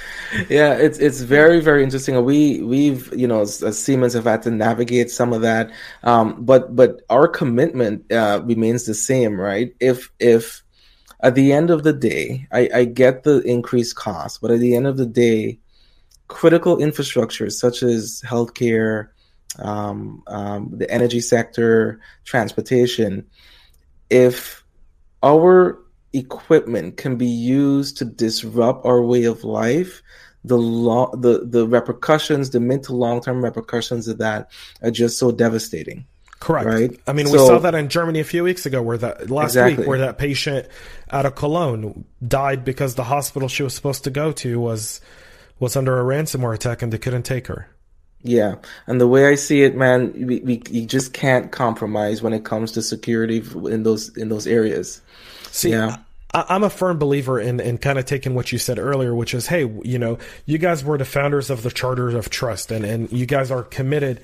yeah. It's it's very very interesting. We we've you know as, as Siemens have had to navigate some of that, um, but but our commitment uh, remains the same, right? If if at the end of the day, I, I get the increased cost, but at the end of the day, critical infrastructure such as healthcare, um, um, the energy sector, transportation, if our equipment can be used to disrupt our way of life, the lo- the the repercussions, the mid to long term repercussions of that are just so devastating.
Correct.
Right.
I mean, we saw that in Germany a few weeks ago, where that last
Exactly.
week, where that patient out of Cologne died because the hospital she was supposed to go to was was under a ransomware attack and they couldn't take her.
Yeah, and the way I see it, man, we, we you just can't compromise when it comes to security in those in those areas.
See,
Yeah.
I'm a firm believer in, in kind of taking what you said earlier, which is, hey, you know, you guys were the founders of the Charter of Trust, and, and you guys are committed,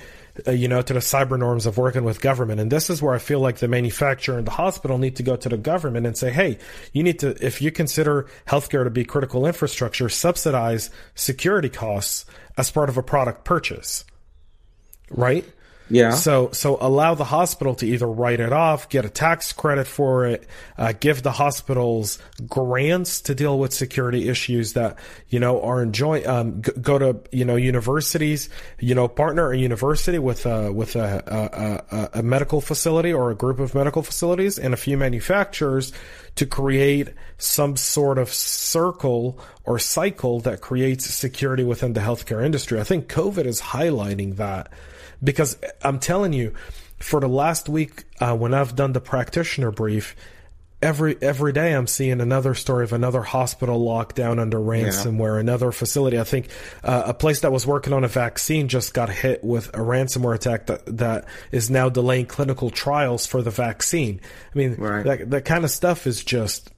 uh, you know, to the cyber norms of working with government. And this is where I feel like the manufacturer and the hospital need to go to the government and say, hey, you need to, if you consider healthcare to be critical infrastructure, subsidize security costs as part of a product purchase, right?
Yeah,
So, so allow the hospital to either write it off, get a tax credit for it, uh, give the hospitals grants to deal with security issues that you know are enjoy. Um, g- go to you know universities, you know partner a university with a with a, a, a, a medical facility or a group of medical facilities and a few manufacturers to create some sort of circle or cycle that creates security within the healthcare industry. I think COVID is highlighting that because I'm telling you, for the last week uh, when I've done the practitioner brief, every every day I'm seeing another story of another hospital lockdown under ransomware, another facility. I think uh, a place that was working on a vaccine just got hit with a ransomware attack that that is now delaying clinical trials for the vaccine. I mean,
Right.
that that kind of stuff is just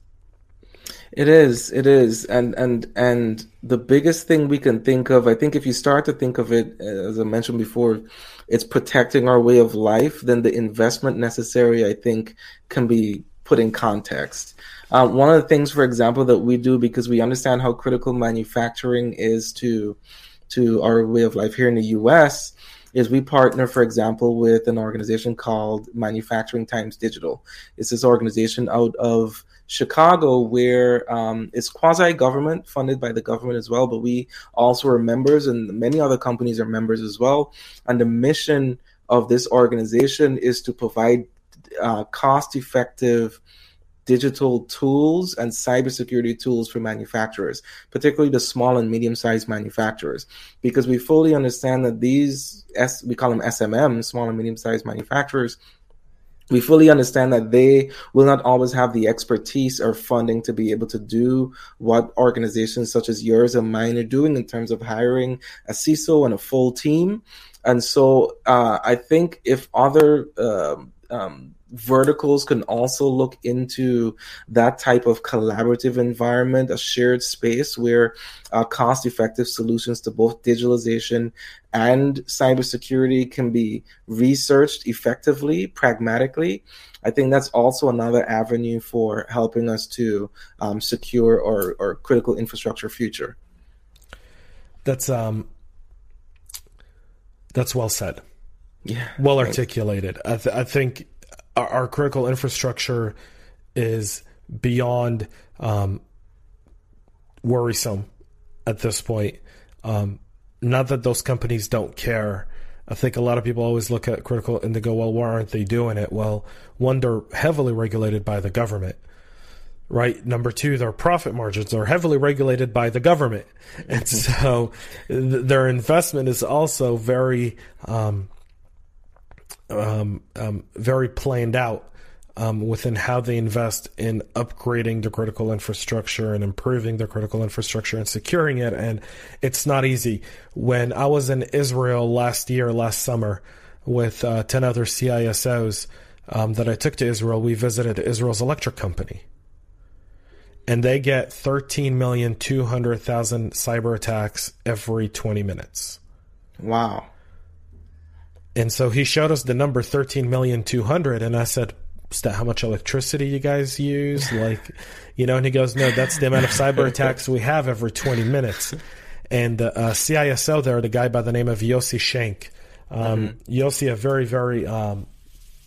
it is, it is, and and and the biggest thing we can think of, I think, if you start to think of it, as I mentioned before, it's protecting our way of life. Then the investment necessary, I think, can be put in context. Uh, one of the things, for example, that we do because we understand how critical manufacturing is to to our way of life here in the U.S. is we partner, for example, with an organization called Manufacturing Times Digital. It's this organization out of Chicago where um, it's quasi government, funded by the government as well, but we also are members, and many other companies are members as well. And the mission of this organization is to provide uh, cost effective digital tools and cybersecurity tools for manufacturers, particularly the small and medium sized manufacturers, because we fully understand that these, S, we call them SMM, small and medium sized manufacturers, we fully understand that they will not always have the expertise or funding to be able to do what organizations such as yours and mine are doing in terms of hiring a CISO and a full team. And so uh, I think if other um, um, verticals can also look into that type of collaborative environment, a shared space where uh, cost effective solutions to both digitalization and cybersecurity can be researched effectively, pragmatically. I think that's also another avenue for helping us to um, secure our, critical infrastructure future.
that's um that's well said.
Yeah.
well articulated. I, th- I think our, our critical infrastructure is beyond um, worrisome at this point. Um, not that those companies don't care. I think a lot of people always look at critical and they go, "Well, why aren't they doing it?" Well, one, they're heavily regulated by the government right? Number two, their profit margins are heavily regulated by the government, and so th- their investment is also very, um, um, um, very planned out um, within how they invest in upgrading the critical infrastructure and improving the critical infrastructure and securing it. And it's not easy. When I was in Israel last year, last summer, with uh, ten other CISOs um, that I took to Israel, we visited Israel's electric company and they get 13,200,000 cyber attacks every 20 minutes.
Wow.
And so he showed us the number 13,200 and I said, "Is that how much electricity you guys use?" Like, you know, and he goes, "No, that's the amount of cyber attacks we have every 20 minutes." And the uh, CISO there, the guy by the name of Yossi Shneck. Um, Yossi, a very, very, um,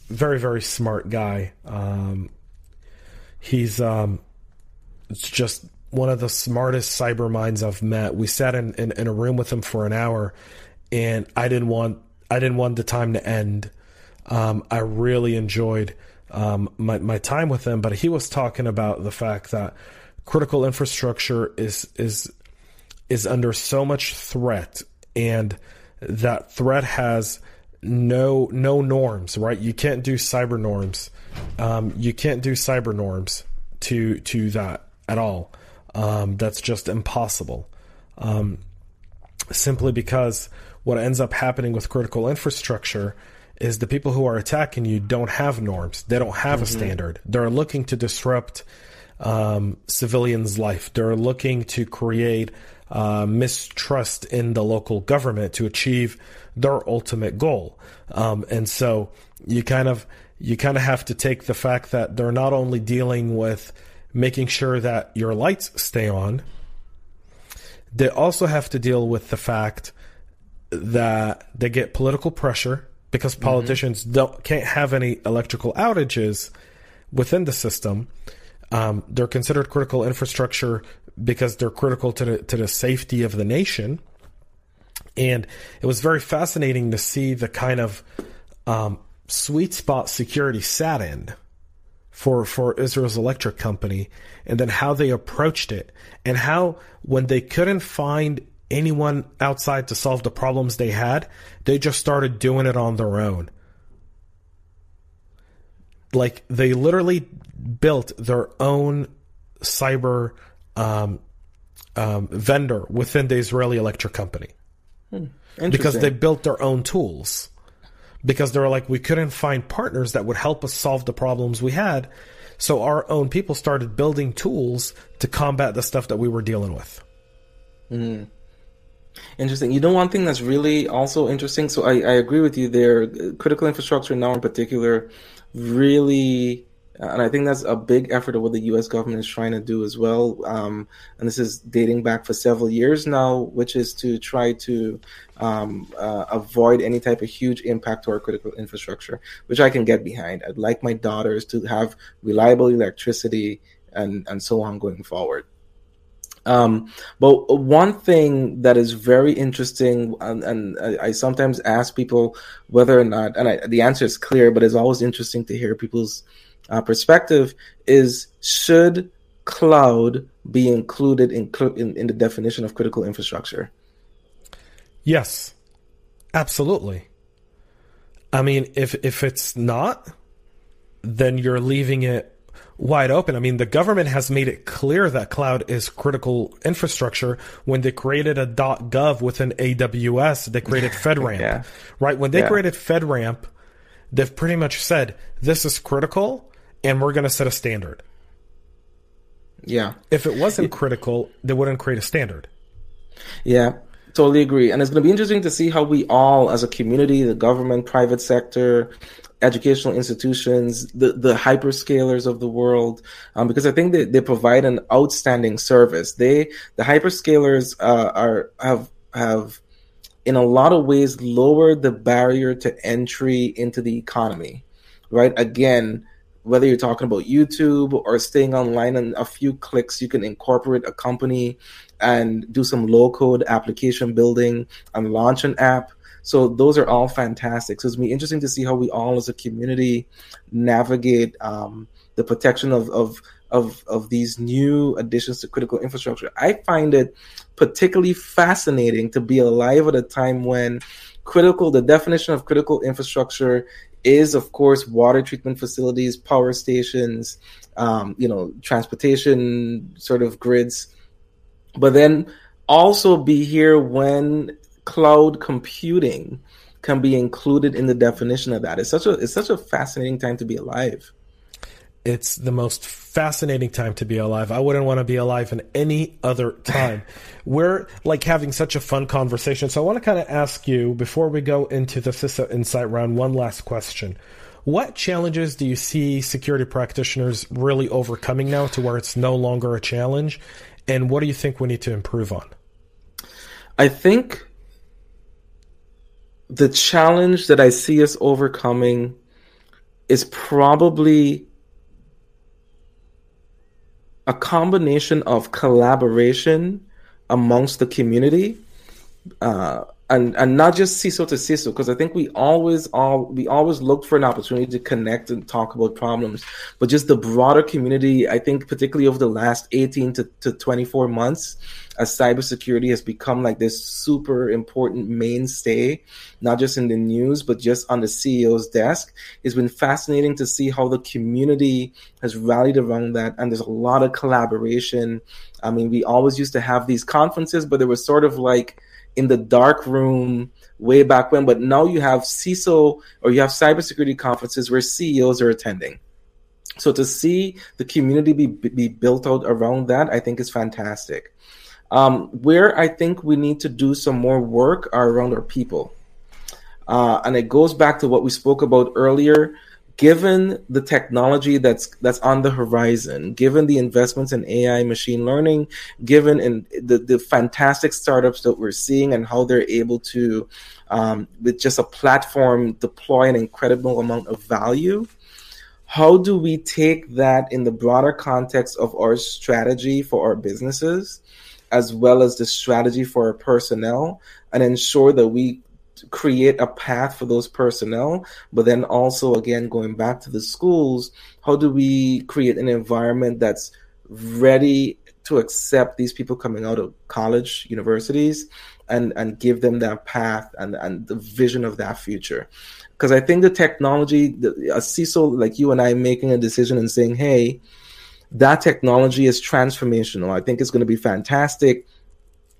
very, very smart guy. Um, he's um, it's just one of the smartest cyber minds I've met. We sat in, in, in a room with him for an hour, and I didn't want I didn't want the time to end. Um, I really enjoyed um, my my time with him, but he was talking about the fact that critical infrastructure is is is under so much threat, and that threat has no no norms. Right? You can't do cyber norms. Um, you can't do cyber norms to to that at all. Um, that's just impossible. Um, simply because what ends up happening with critical infrastructure is the people who are attacking you don't have norms. They don't have mm-hmm. a standard. They're looking to disrupt um, civilians' life. They're looking to create uh, mistrust in the local government to achieve their ultimate goal. Um, and so you kind of you kind of have to take the fact that they're not only dealing with making sure that your lights stay on, they also have to deal with the fact that they get political pressure because mm-hmm. politicians mm-hmm. don't can't have any electrical outages within the system. Um, they're considered critical infrastructure because they're critical to the to the safety of the nation. And it was very fascinating to see the kind of um, sweet spot security sat in for for Israel's electric company, and then how they approached it, and how when they couldn't find anyone outside to solve the problems they had. They just started doing it on their own. Like they literally built their own cyber um, um, vendor within the Israeli electric company hmm. because they built their own tools. Because they were like, we couldn't find partners that would help us solve the problems we had. So our own people started building tools to combat the stuff that we were dealing with.
Mm. Interesting. You know, one thing that's really also interesting. So I, I agree with you there. Critical infrastructure now, in particular, really, and I think that's a big effort of what the U.S. government is trying to do as well. Um, and this is dating back for several years now, which is to try to um, uh, avoid any type of huge impact to our critical infrastructure, which I can get behind. I'd like my daughters to have reliable electricity and and so on going forward. Um, but one thing that is very interesting, and, and I, I, sometimes ask people whether or not, and I, the answer is clear, but it's always interesting to hear people's uh, perspective, is should cloud be included in, in, in the definition of critical infrastructure?
Yes, absolutely. I mean, if if it's not, then you're leaving it wide open. I mean, the government has made it clear that cloud is critical infrastructure when they created a .gov within AWS. They created FedRAMP, yeah. right? When they yeah. created FedRAMP, they've pretty much said this is critical, and we're going to set a standard.
Yeah.
If it wasn't critical, they wouldn't create a standard.
Yeah, totally agree. And it's going to be interesting to see how we all, as a community, the government, private sector, educational institutions, the, the hyperscalers of the world, um, because I think they, they provide an outstanding service. They, the hyperscalers, uh, are, have, have in a lot of ways lowered the barrier to entry into the economy, right? Again, whether you're talking about YouTube or staying online in a few clicks, you can incorporate a company and do some low code application building and launch an app so those are all fantastic. So it's be interesting to see how we all as a community navigate um, the protection of, of of of these new additions to critical infrastructure. I find it particularly fascinating to be alive at a time when critical the definition of critical infrastructure is of course water treatment facilities, power stations, um, you know, transportation sort of grids, but then also be here when cloud computing can be included in the definition of that. It's such a it's such a fascinating time to be alive.
It's the most fascinating time to be alive. I wouldn't want to be alive in any other time. We're like having such a fun conversation. So I want to kind of ask you before we go into the CISO Insight round one last question. What challenges do you see security practitioners really overcoming now to where it's no longer a challenge? And what do you think we need to improve on?
I think the challenge that I see us overcoming is probably a combination of collaboration amongst the community. Uh, and and not just CISO to CISO, because I think we always all we always look for an opportunity to connect and talk about problems, but just the broader community. I think particularly over the last eighteen to, to twenty four months, as cybersecurity has become like this super important mainstay, not just in the news but just on the CEO's desk. It's been fascinating to see how the community has rallied around that, and there's a lot of collaboration. I mean, we always used to have these conferences, but there was sort of like in the dark room way back when, but now you have CISO or you have cybersecurity conferences where CEOs are attending. So to see the community be, be built out around that, I think is fantastic. Um, where I think we need to do some more work are around our people. Uh, and it goes back to what we spoke about earlier given the technology that's that's on the horizon, given the investments in AI, machine learning, given in the, the fantastic startups that we're seeing and how they're able to, um, with just a platform, deploy an incredible amount of value. How do we take that in the broader context of our strategy for our businesses, as well as the strategy for our personnel, and ensure that we create a path for those personnel but then also again going back to the schools how do we create an environment that's ready to accept these people coming out of college universities and and give them that path and and the vision of that future? Because i think the technology the, a ciso like you and i making a decision and saying hey that technology is transformational. I think it's going to be fantastic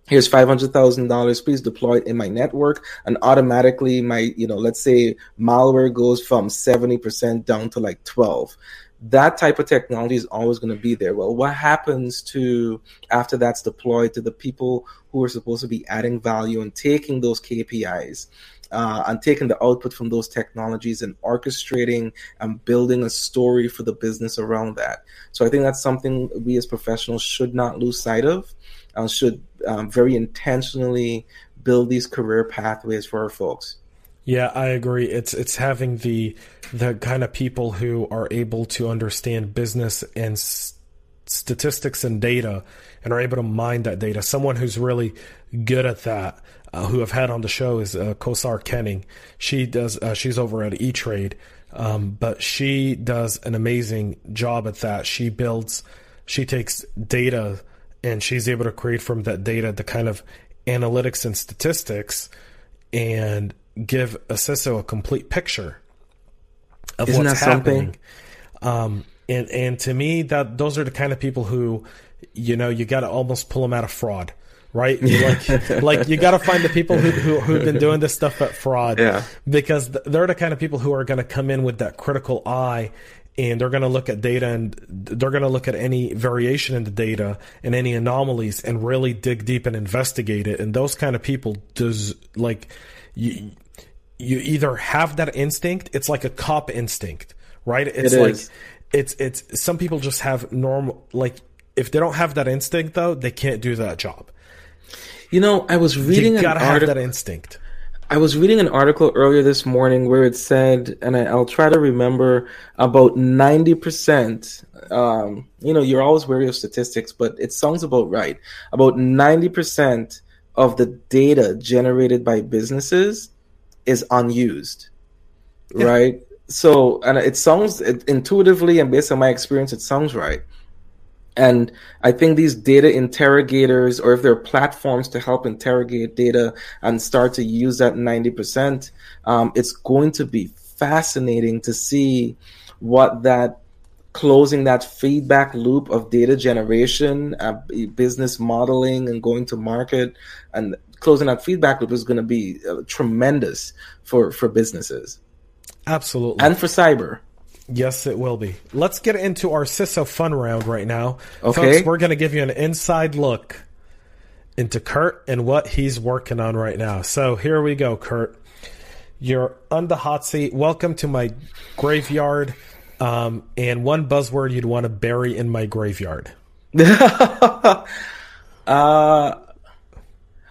here's $500,000 please deploy it in my network. And automatically my you know let's say malware goes from 70% down to like 12 that type of technology is always going to be there. Well what happens to after that's deployed to the people who are supposed to be adding value and taking those KPIs uh, and taking the output from those technologies and orchestrating and building a story for the business around that. So I think that's something we as professionals should not lose sight of and should um, very intentionally build these career pathways for our folks.
Yeah, I agree. It's it's having the the kind of people who are able to understand business and statistics and data and are able to mine that data. Someone who's really good at that, uh, who I've had on the show is uh, Kosar Kenning. She does. Uh, she's over at E Trade, um, but she does an amazing job at that. She builds. She takes data and she's able to create from that data the kind of analytics and statistics and give a CISO a complete picture of Isn't what's happening. Um, and and to me, that those are the kind of people who, you know, you got to almost pull them out of fraud, right? like like you got to find the people who, who who've been doing this stuff at fraud,
yeah.
because they're the kind of people who are going to come in with that critical eye and they're going to look at data and they're going to look at any variation in the data and any anomalies and really dig deep and investigate it. And those kind of people does like you you either have that instinct it's like a cop instinct right? It's
it
like it's it's some people just have normal like if they don't have that instinct though they can't do that job.
You know i was reading
you gotta have that instinct
I was reading an article earlier this morning where it said, and I, will try to remember about 90%. Um, you know, you're always wary of statistics, but it sounds about right. About 90% of the data generated by businesses is unused, yeah. right? So, and it sounds it, intuitively and based on my experience, it sounds right. And I think these data interrogators, or if there are platforms to help interrogate data and start to use that 90%, um, it's going to be fascinating to see what that closing that feedback loop of data generation, uh, business modeling, and going to market, and closing that feedback loop is going to be uh, tremendous for for businesses.
Absolutely,
and for cyber.
Yes, it will be. Let's get into our CISO fun round right now.
Okay.
Folks, we're going to give you an inside look into Kurt and what he's working on right now. So here we go, Kurt. You're on the hot seat. Welcome to my graveyard. Um, and one buzzword you'd want to bury in my graveyard.
uh,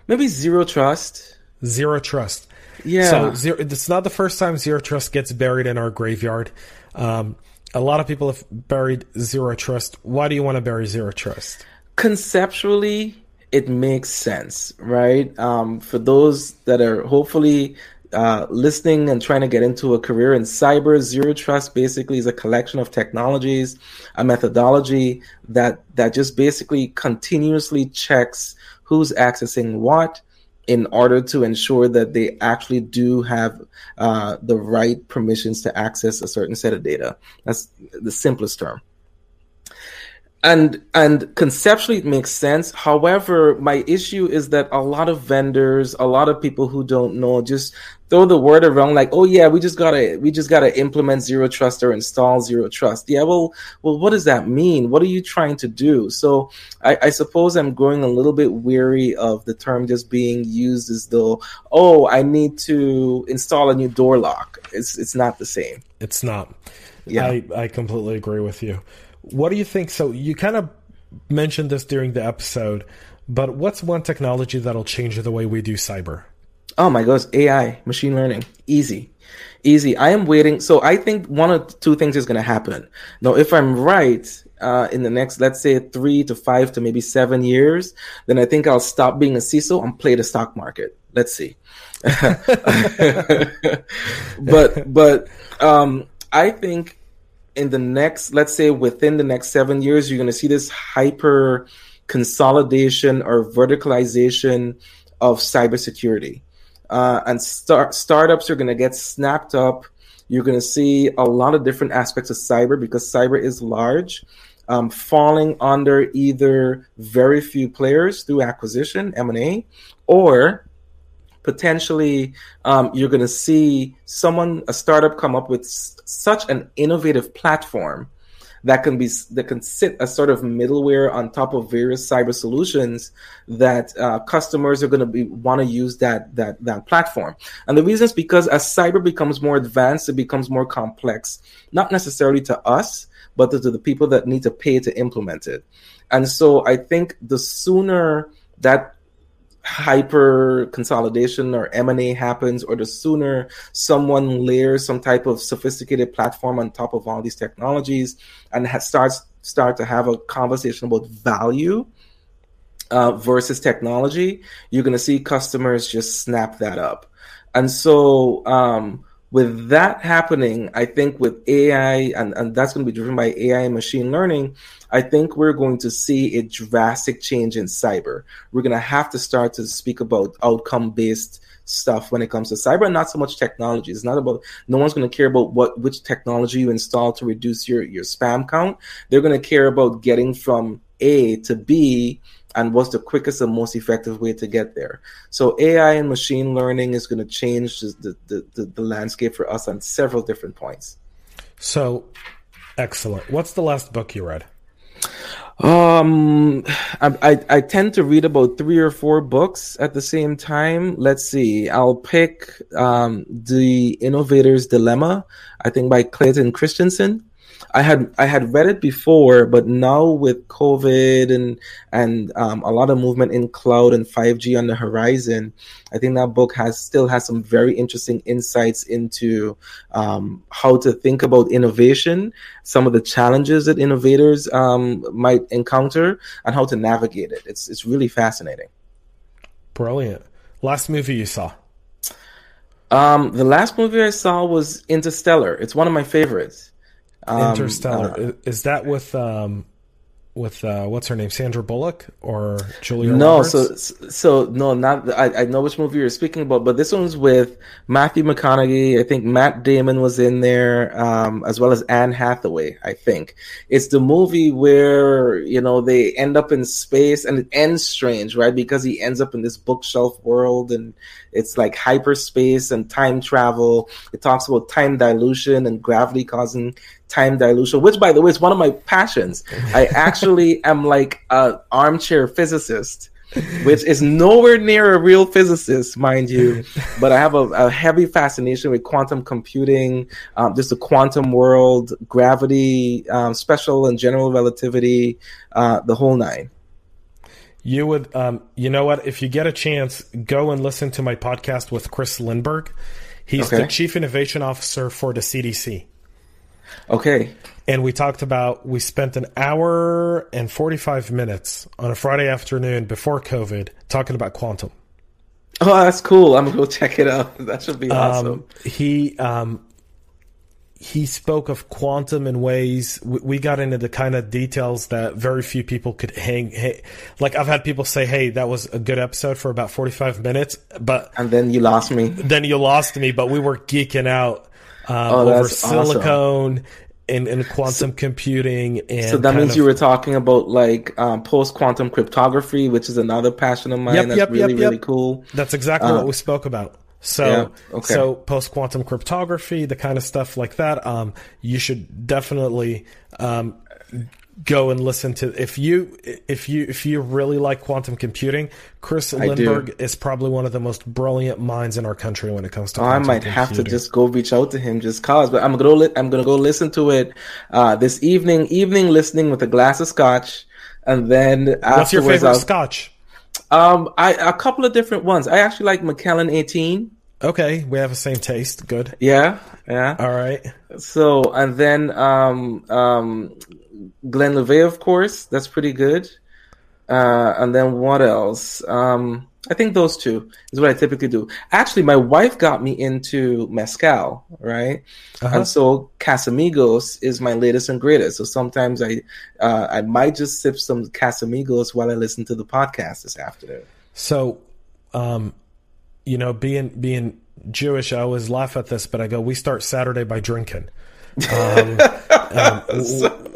maybe zero trust.
Zero trust.
Yeah.
So zero, it's not the first time zero trust gets buried in our graveyard. Um, a lot of people have buried zero trust. Why do you want to bury zero trust?
Conceptually, it makes sense, right? Um, for those that are hopefully uh, listening and trying to get into a career in cyber, zero trust basically is a collection of technologies, a methodology that that just basically continuously checks who's accessing what in order to ensure that they actually do have uh, the right permissions to access a certain set of data. That's the simplest term and and conceptually it makes sense. However my issue is that a lot of vendors a lot of people who don't know just throw the word around like oh yeah we just gotta we just gotta implement zero trust or install zero trust. Yeah well well what does that mean? What are you trying to do? So i, I suppose i'm growing a little bit weary of the term just being used as though oh i need to install a new door lock. It's it's not the same.
It's not. Yeah. I, I completely agree with you what do you think? So you kind of mentioned this during the episode, but what's one technology that'll change the way we do cyber?
Oh my gosh, AI, machine learning, easy. Easy. I am waiting. So I think one of two things is going to happen. Now, if I'm right, uh, in the next, let's say three to five to maybe seven years, then I think I'll stop being a CISO and play the stock market. Let's see. but, but, um, I think in the next, let's say within the next seven years, you're going to see this hyper consolidation or verticalization of cybersecurity. Uh, and start, startups are going to get snapped up. You're going to see a lot of different aspects of cyber because cyber is large, um, falling under either very few players through acquisition, M&A, or potentially um, you're going to see someone, a startup, come up with s- such an innovative platform that can be that can sit as sort of middleware on top of various cyber solutions that uh, customers are going to be want to use that that that platform. And the reason is because as cyber becomes more advanced, it becomes more complex, not necessarily to us, but to, to the people that need to pay to implement it. And so I think the sooner that hyper consolidation or M&A happens or the sooner someone layers some type of sophisticated platform on top of all these technologies and starts start to have a conversation about value uh, versus technology you're going to see customers just snap that up. And so um, with that happening, I think with AI, and, and that's going to be driven by AI and machine learning, I think we're going to see a drastic change in cyber. We're going to have to start to speak about outcome based stuff when it comes to cyber not so much technology. It's not about no one's going to care about what which technology you install to reduce your your spam count. They're going to care about getting from A to B and what's the quickest and most effective way to get there. So AI and machine learning is going to change the, the, the, the landscape for us on several different points.
So excellent. What's the last book you read?
Um, I, I, I tend to read about three or four books at the same time. Let's see. I'll pick um, the Innovator's Dilemma. I think by Clayton Christensen. I had I had read it before, but now with COVID and and um, a lot of movement in cloud and 5G on the horizon, I think that book has still has some very interesting insights into um, how to think about innovation, some of the challenges that innovators um, might encounter, and how to navigate it. It's it's really fascinating.
Brilliant. Last movie you saw?
Um, the last movie I saw was Interstellar. It's one of my favorites.
Um, Interstellar. Is that with um, with uh, what's her name, Sandra Bullock or Julia?
No, Roberts? so so no, not I, I know which movie you're speaking about, but this one's with Matthew McConaughey. I think Matt Damon was in there, um, as well as Anne Hathaway. I think it's the movie where you know they end up in space and it ends strange, right? Because he ends up in this bookshelf world and it's like hyperspace and time travel. It talks about time dilution and gravity causing time dilution, which by the way is one of my passions. I actually am like an armchair physicist, which is nowhere near a real physicist, mind you. But I have a, a heavy fascination with quantum computing, um, just the quantum world, gravity, um, special and general relativity, uh, the whole nine.
You would, um, you know what? If you get a chance, go and listen to my podcast with Chris Lindberg. He's okay. the chief innovation officer for the CDC.
Okay.
And we talked about, we spent an hour and 45 minutes on a Friday afternoon before COVID talking about quantum.
Oh, that's cool. I'm gonna go check it out. That should be awesome.
Um, he um, he spoke of quantum in ways we, we got into the kind of details that very few people could hang, hang. Like I've had people say, "Hey, that was a good episode for about 45 minutes," but
and then you lost me.
Then you lost me. But we were geeking out uh, oh, over silicone. Awesome in, in quantum computing and
so that means of, you were talking about like um, post quantum cryptography which is another passion of mine yep, that's yep, really yep, really cool
that's exactly uh, what we spoke about so yeah, okay. so post quantum cryptography the kind of stuff like that um, you should definitely um, go and listen to if you if you if you really like quantum computing chris lindberg is probably one of the most brilliant minds in our country when it comes to
oh, i might computing. have to just go reach out to him just cause but i'm gonna li- i'm gonna go listen to it uh, this evening evening listening with a glass of scotch and then
what's your favorite I'll, scotch
um i a couple of different ones i actually like macallan 18
Okay, we have the same taste. Good.
Yeah, yeah.
All right.
So, and then um, um, Glenlivet, of course, that's pretty good. Uh, and then what else? Um, I think those two is what I typically do. Actually, my wife got me into mezcal, right? Uh-huh. And so Casamigos is my latest and greatest. So sometimes I uh, I might just sip some Casamigos while I listen to the podcast this afternoon.
So, um, you know, being being Jewish, I always laugh at this, but I go, we start Saturday by drinking. Um, um,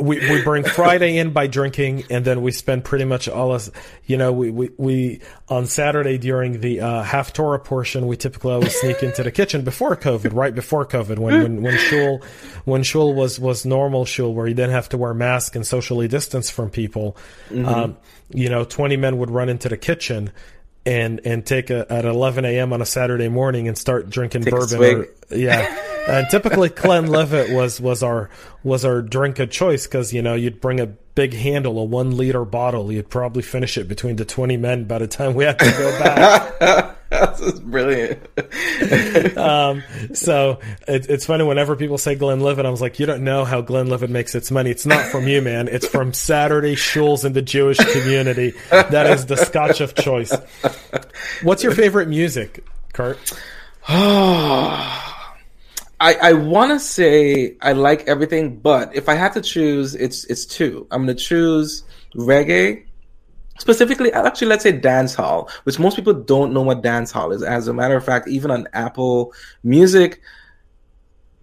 we, we bring Friday in by drinking, and then we spend pretty much all of, you know, we, we, we on Saturday during the uh, Haftorah portion, we typically always sneak into the kitchen before COVID, right before COVID, when when when shul when shul was was normal shul, where you didn't have to wear mask and socially distance from people. Mm-hmm. Um, you know, twenty men would run into the kitchen and and take a at 11 a.m. on a Saturday morning and start drinking take bourbon. Or, yeah, and typically Glenlivet was was our was our drink of choice because you know you'd bring a big handle, a one liter bottle. You'd probably finish it between the 20 men by the time we had to go back.
That's brilliant.
um, so it, it's funny whenever people say Glenlivet, I was like, you don't know how Glenlivet makes its money. It's not from you, man. It's from Saturday shuls in the Jewish community. That is the scotch of choice. What's your favorite music, Kurt?
I, I want to say I like everything, but if I had to choose, it's it's two. I'm going to choose reggae. Specifically actually let's say dance hall which most people don't know what dance hall is. As a matter of fact even on apple music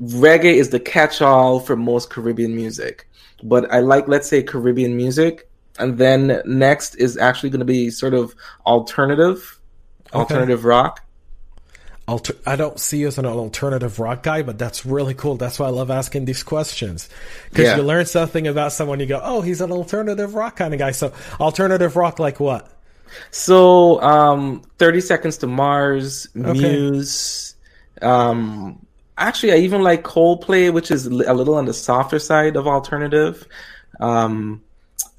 reggae is the catch-all for most caribbean music. But i like let's say caribbean music. And then next is actually going to be sort of alternative okay. alternative rock
alter- I don't see you as an alternative rock guy, but that's really cool. That's why I love asking these questions because yeah. you learn something about someone. You go, oh, he's an alternative rock kind of guy. So alternative rock, like what?
So, um, Thirty Seconds to Mars, okay. Muse. Um, actually, I even like Coldplay, which is a little on the softer side of alternative. Um,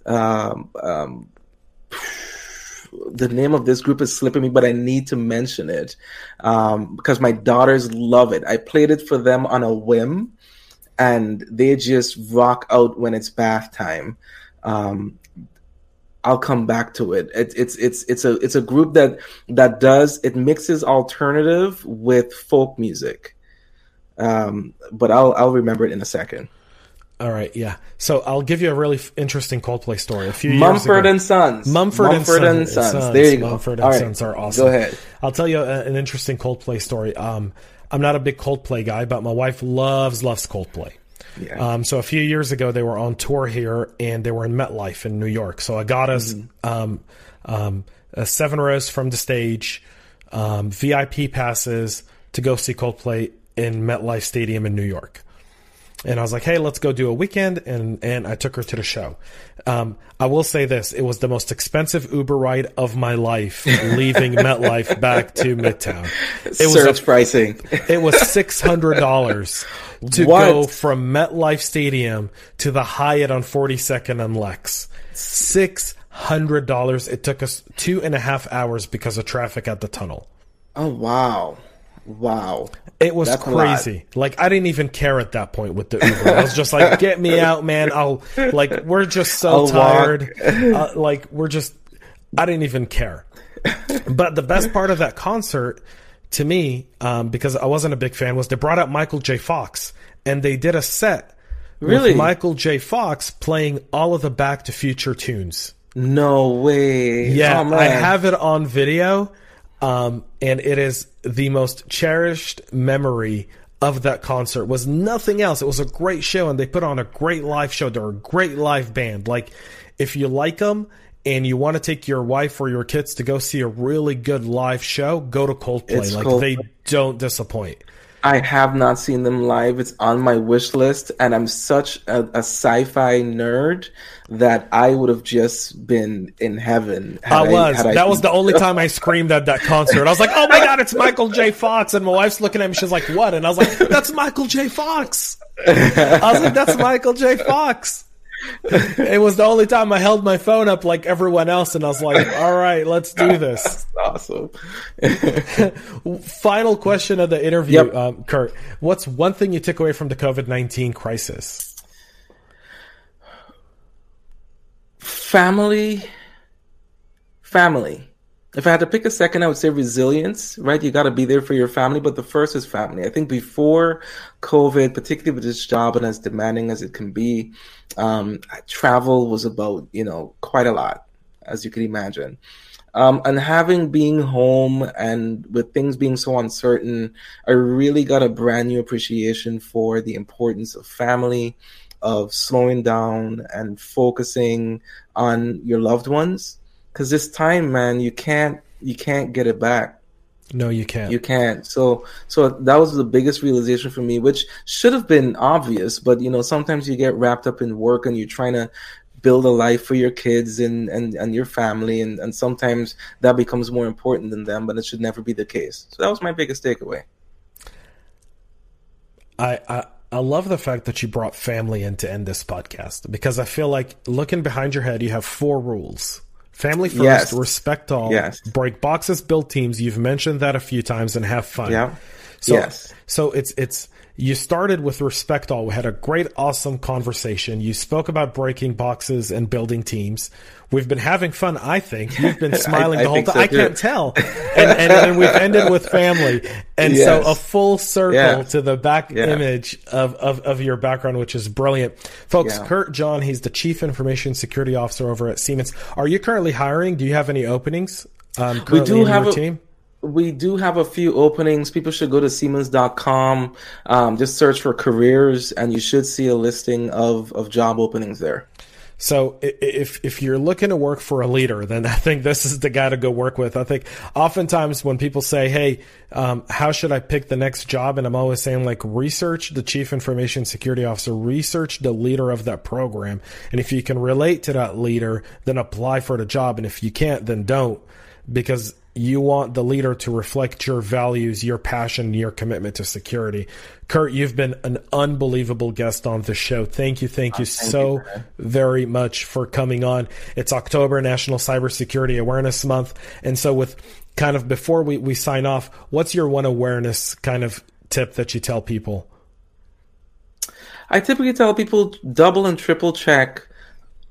um, um the name of this group is slipping me, but I need to mention it um, because my daughters love it. I played it for them on a whim, and they just rock out when it's bath time. Um, I'll come back to it. it. It's it's it's a it's a group that that does it mixes alternative with folk music, um, but I'll I'll remember it in a second.
All right, yeah. So I'll give you a really f- interesting Coldplay story. A few
Mumford and Sons.
Mumford, Mumford and, and Sons. Sons.
There you go.
Mumford and Sons are awesome.
Go ahead.
I'll tell you a, an interesting Coldplay story. Um, I'm not a big Coldplay guy, but my wife loves loves Coldplay. Yeah. Um, so a few years ago, they were on tour here, and they were in MetLife in New York. So I got us mm-hmm. um, um, seven rows from the stage, um, VIP passes to go see Coldplay in MetLife Stadium in New York and I was like, "Hey, let's go do a weekend," and and I took her to the show. Um, I will say this: it was the most expensive Uber ride of my life, leaving MetLife back to Midtown.
It Search was a, pricing.
It was six hundred dollars to what? go from MetLife Stadium to the Hyatt on Forty Second and Lex. Six hundred dollars. It took us two and a half hours because of traffic at the tunnel.
Oh wow. Wow.
It was
That's
crazy. Like I didn't even care at that point with the Uber. I was just like, "Get me out, man!" I'll like we're just so
I'll
tired. Uh, like we're just. I didn't even care. But the best part of that concert, to me, um, because I wasn't a big fan, was they brought out Michael J. Fox and they did a set
Really?
with Michael J. Fox playing all of the Back to Future tunes.
No way.
Yeah,
Oh.
I have it on video, um, and it is the most cherished memory of that concert. Was nothing else. It was a great show, and they put on a great live show. They're a great live band. Like, if you like them and you want to take your wife or your kids to go see a really good live show, go to Coldplay.
It's
like
Coldplay.
they don't disappoint.
I have not seen them live. It's on my wish list, and I'm such a, a sci-fi nerd that I would have just been in heaven.
I was.
had
that was the only time I screamed at that concert. I was like, "Oh my god, it's Michael J. Fox!" And my wife's looking at me. She's like, "What?" And I was like, "That's Michael J. Fox." I was like, "That's Michael J. Fox." It was the only time I held my phone up like everyone else, and I was like, "All right, let's do this."
Awesome.
Final question of the interview,
Yep.
um, Kurt. What's one thing you took away from the COVID nineteen crisis?
family, family. If I had to pick a second, I would say resilience, right? You got to be there for your family, but the first is family. I think before COVID, particularly with this job and as demanding as it can be, um, travel was about, you know, quite a lot, as you can imagine. Um, and having being home and with things being so uncertain, I really got a brand new appreciation for the importance of family, of slowing down and focusing on your loved ones. Because this time, man, you can't you can't get it back.
No, you can't.
You can't. So so that was the biggest realization for me, which should have been obvious, but you know, sometimes you get wrapped up in work and you're trying to build a life for your kids and, and, and your family and, and sometimes that becomes more important than them, but it should never be the case. So that was my biggest takeaway.
I, I I love the fact that you brought family in to end this podcast because I feel like looking behind your head, you have four rules. Family first,
Yes.
respect all,
Yes.
break boxes, build teams. You've mentioned that a few times and have fun.
Yeah.
So,
Yes.
So it's it's you started with respect all. We had a great, awesome conversation. You spoke about breaking boxes and building teams. We've been having fun. I think you've been smiling
I
the whole time.
so,
I
too.
can't tell. And, and and we've ended with family. And so a full circle
Yeah.
to the back
Yeah.
image of, of of your background, which is brilliant, folks.
Yeah.
Kurt John, he's the chief information security officer over at Siemens. Are you currently hiring? Do you have any openings? Um, currently
do have a-
team.
We do have a few openings. People should go to Siemens.com, um, just search for careers, and you should see a listing of, of job openings there.
So if if you're looking to work for a leader, then I think this is the guy to go work with. I think oftentimes when people say, "Hey, um, how should I pick the next job?" and I'm always saying like, research the chief information security officer, research the leader of that program, and if you can relate to that leader, then apply for the job, and if you can't, then don't, because you want the leader to reflect your values, your passion, your commitment to security. Kurt, you've been an unbelievable guest on the show. Thank you, thank oh, you so very much for coming on. It's October, National Cybersecurity Awareness Month. And so, with kind of before we, we sign off, what's your one awareness kind of tip that you tell people?
I typically tell people double and triple check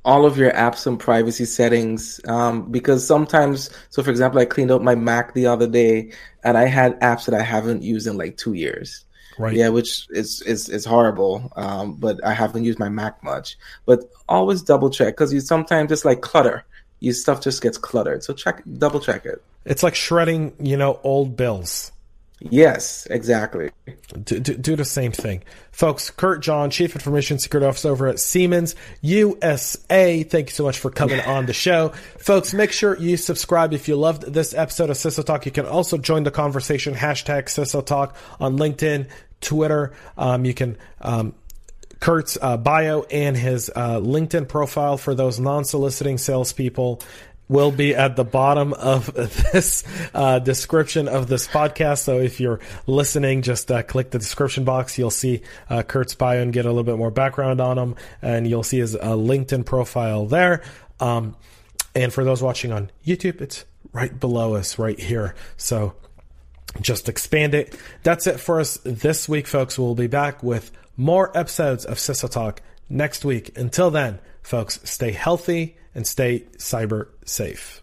all of your apps and privacy settings um, because sometimes, so for example, I cleaned up my Mac the other day and I had apps that I haven't used in like two years.
Right.
Yeah, which is is is horrible. Um, but I haven't used my Mac much. But always double check because you sometimes just like clutter. Your stuff just gets cluttered. So check, double check it.
It's like shredding, you know, old bills.
Yes, exactly.
do, do, do the same thing. Folks, Kurt John, Chief Information Security Officer over at Siemens USA. Thank you so much for coming on the show. Folks, make sure you subscribe if you loved this episode of CISO Talk. You can also join the conversation, hashtag CISO Talk on LinkedIn, Twitter. Um, you can, um, Kurt's uh, bio and his uh, LinkedIn profile for those non-soliciting salespeople will be at the bottom of this uh, description of this podcast. So if you're listening, just uh, click the description box. You'll see uh, Kurt's bio and get a little bit more background on him, and you'll see his uh, LinkedIn profile there. Um, and for those watching on YouTube, it's right below us, right here. So just expand it. That's it for us this week, folks. We'll be back with more episodes of CISO Talk next week. Until then, folks, stay healthy and stay cyber safe.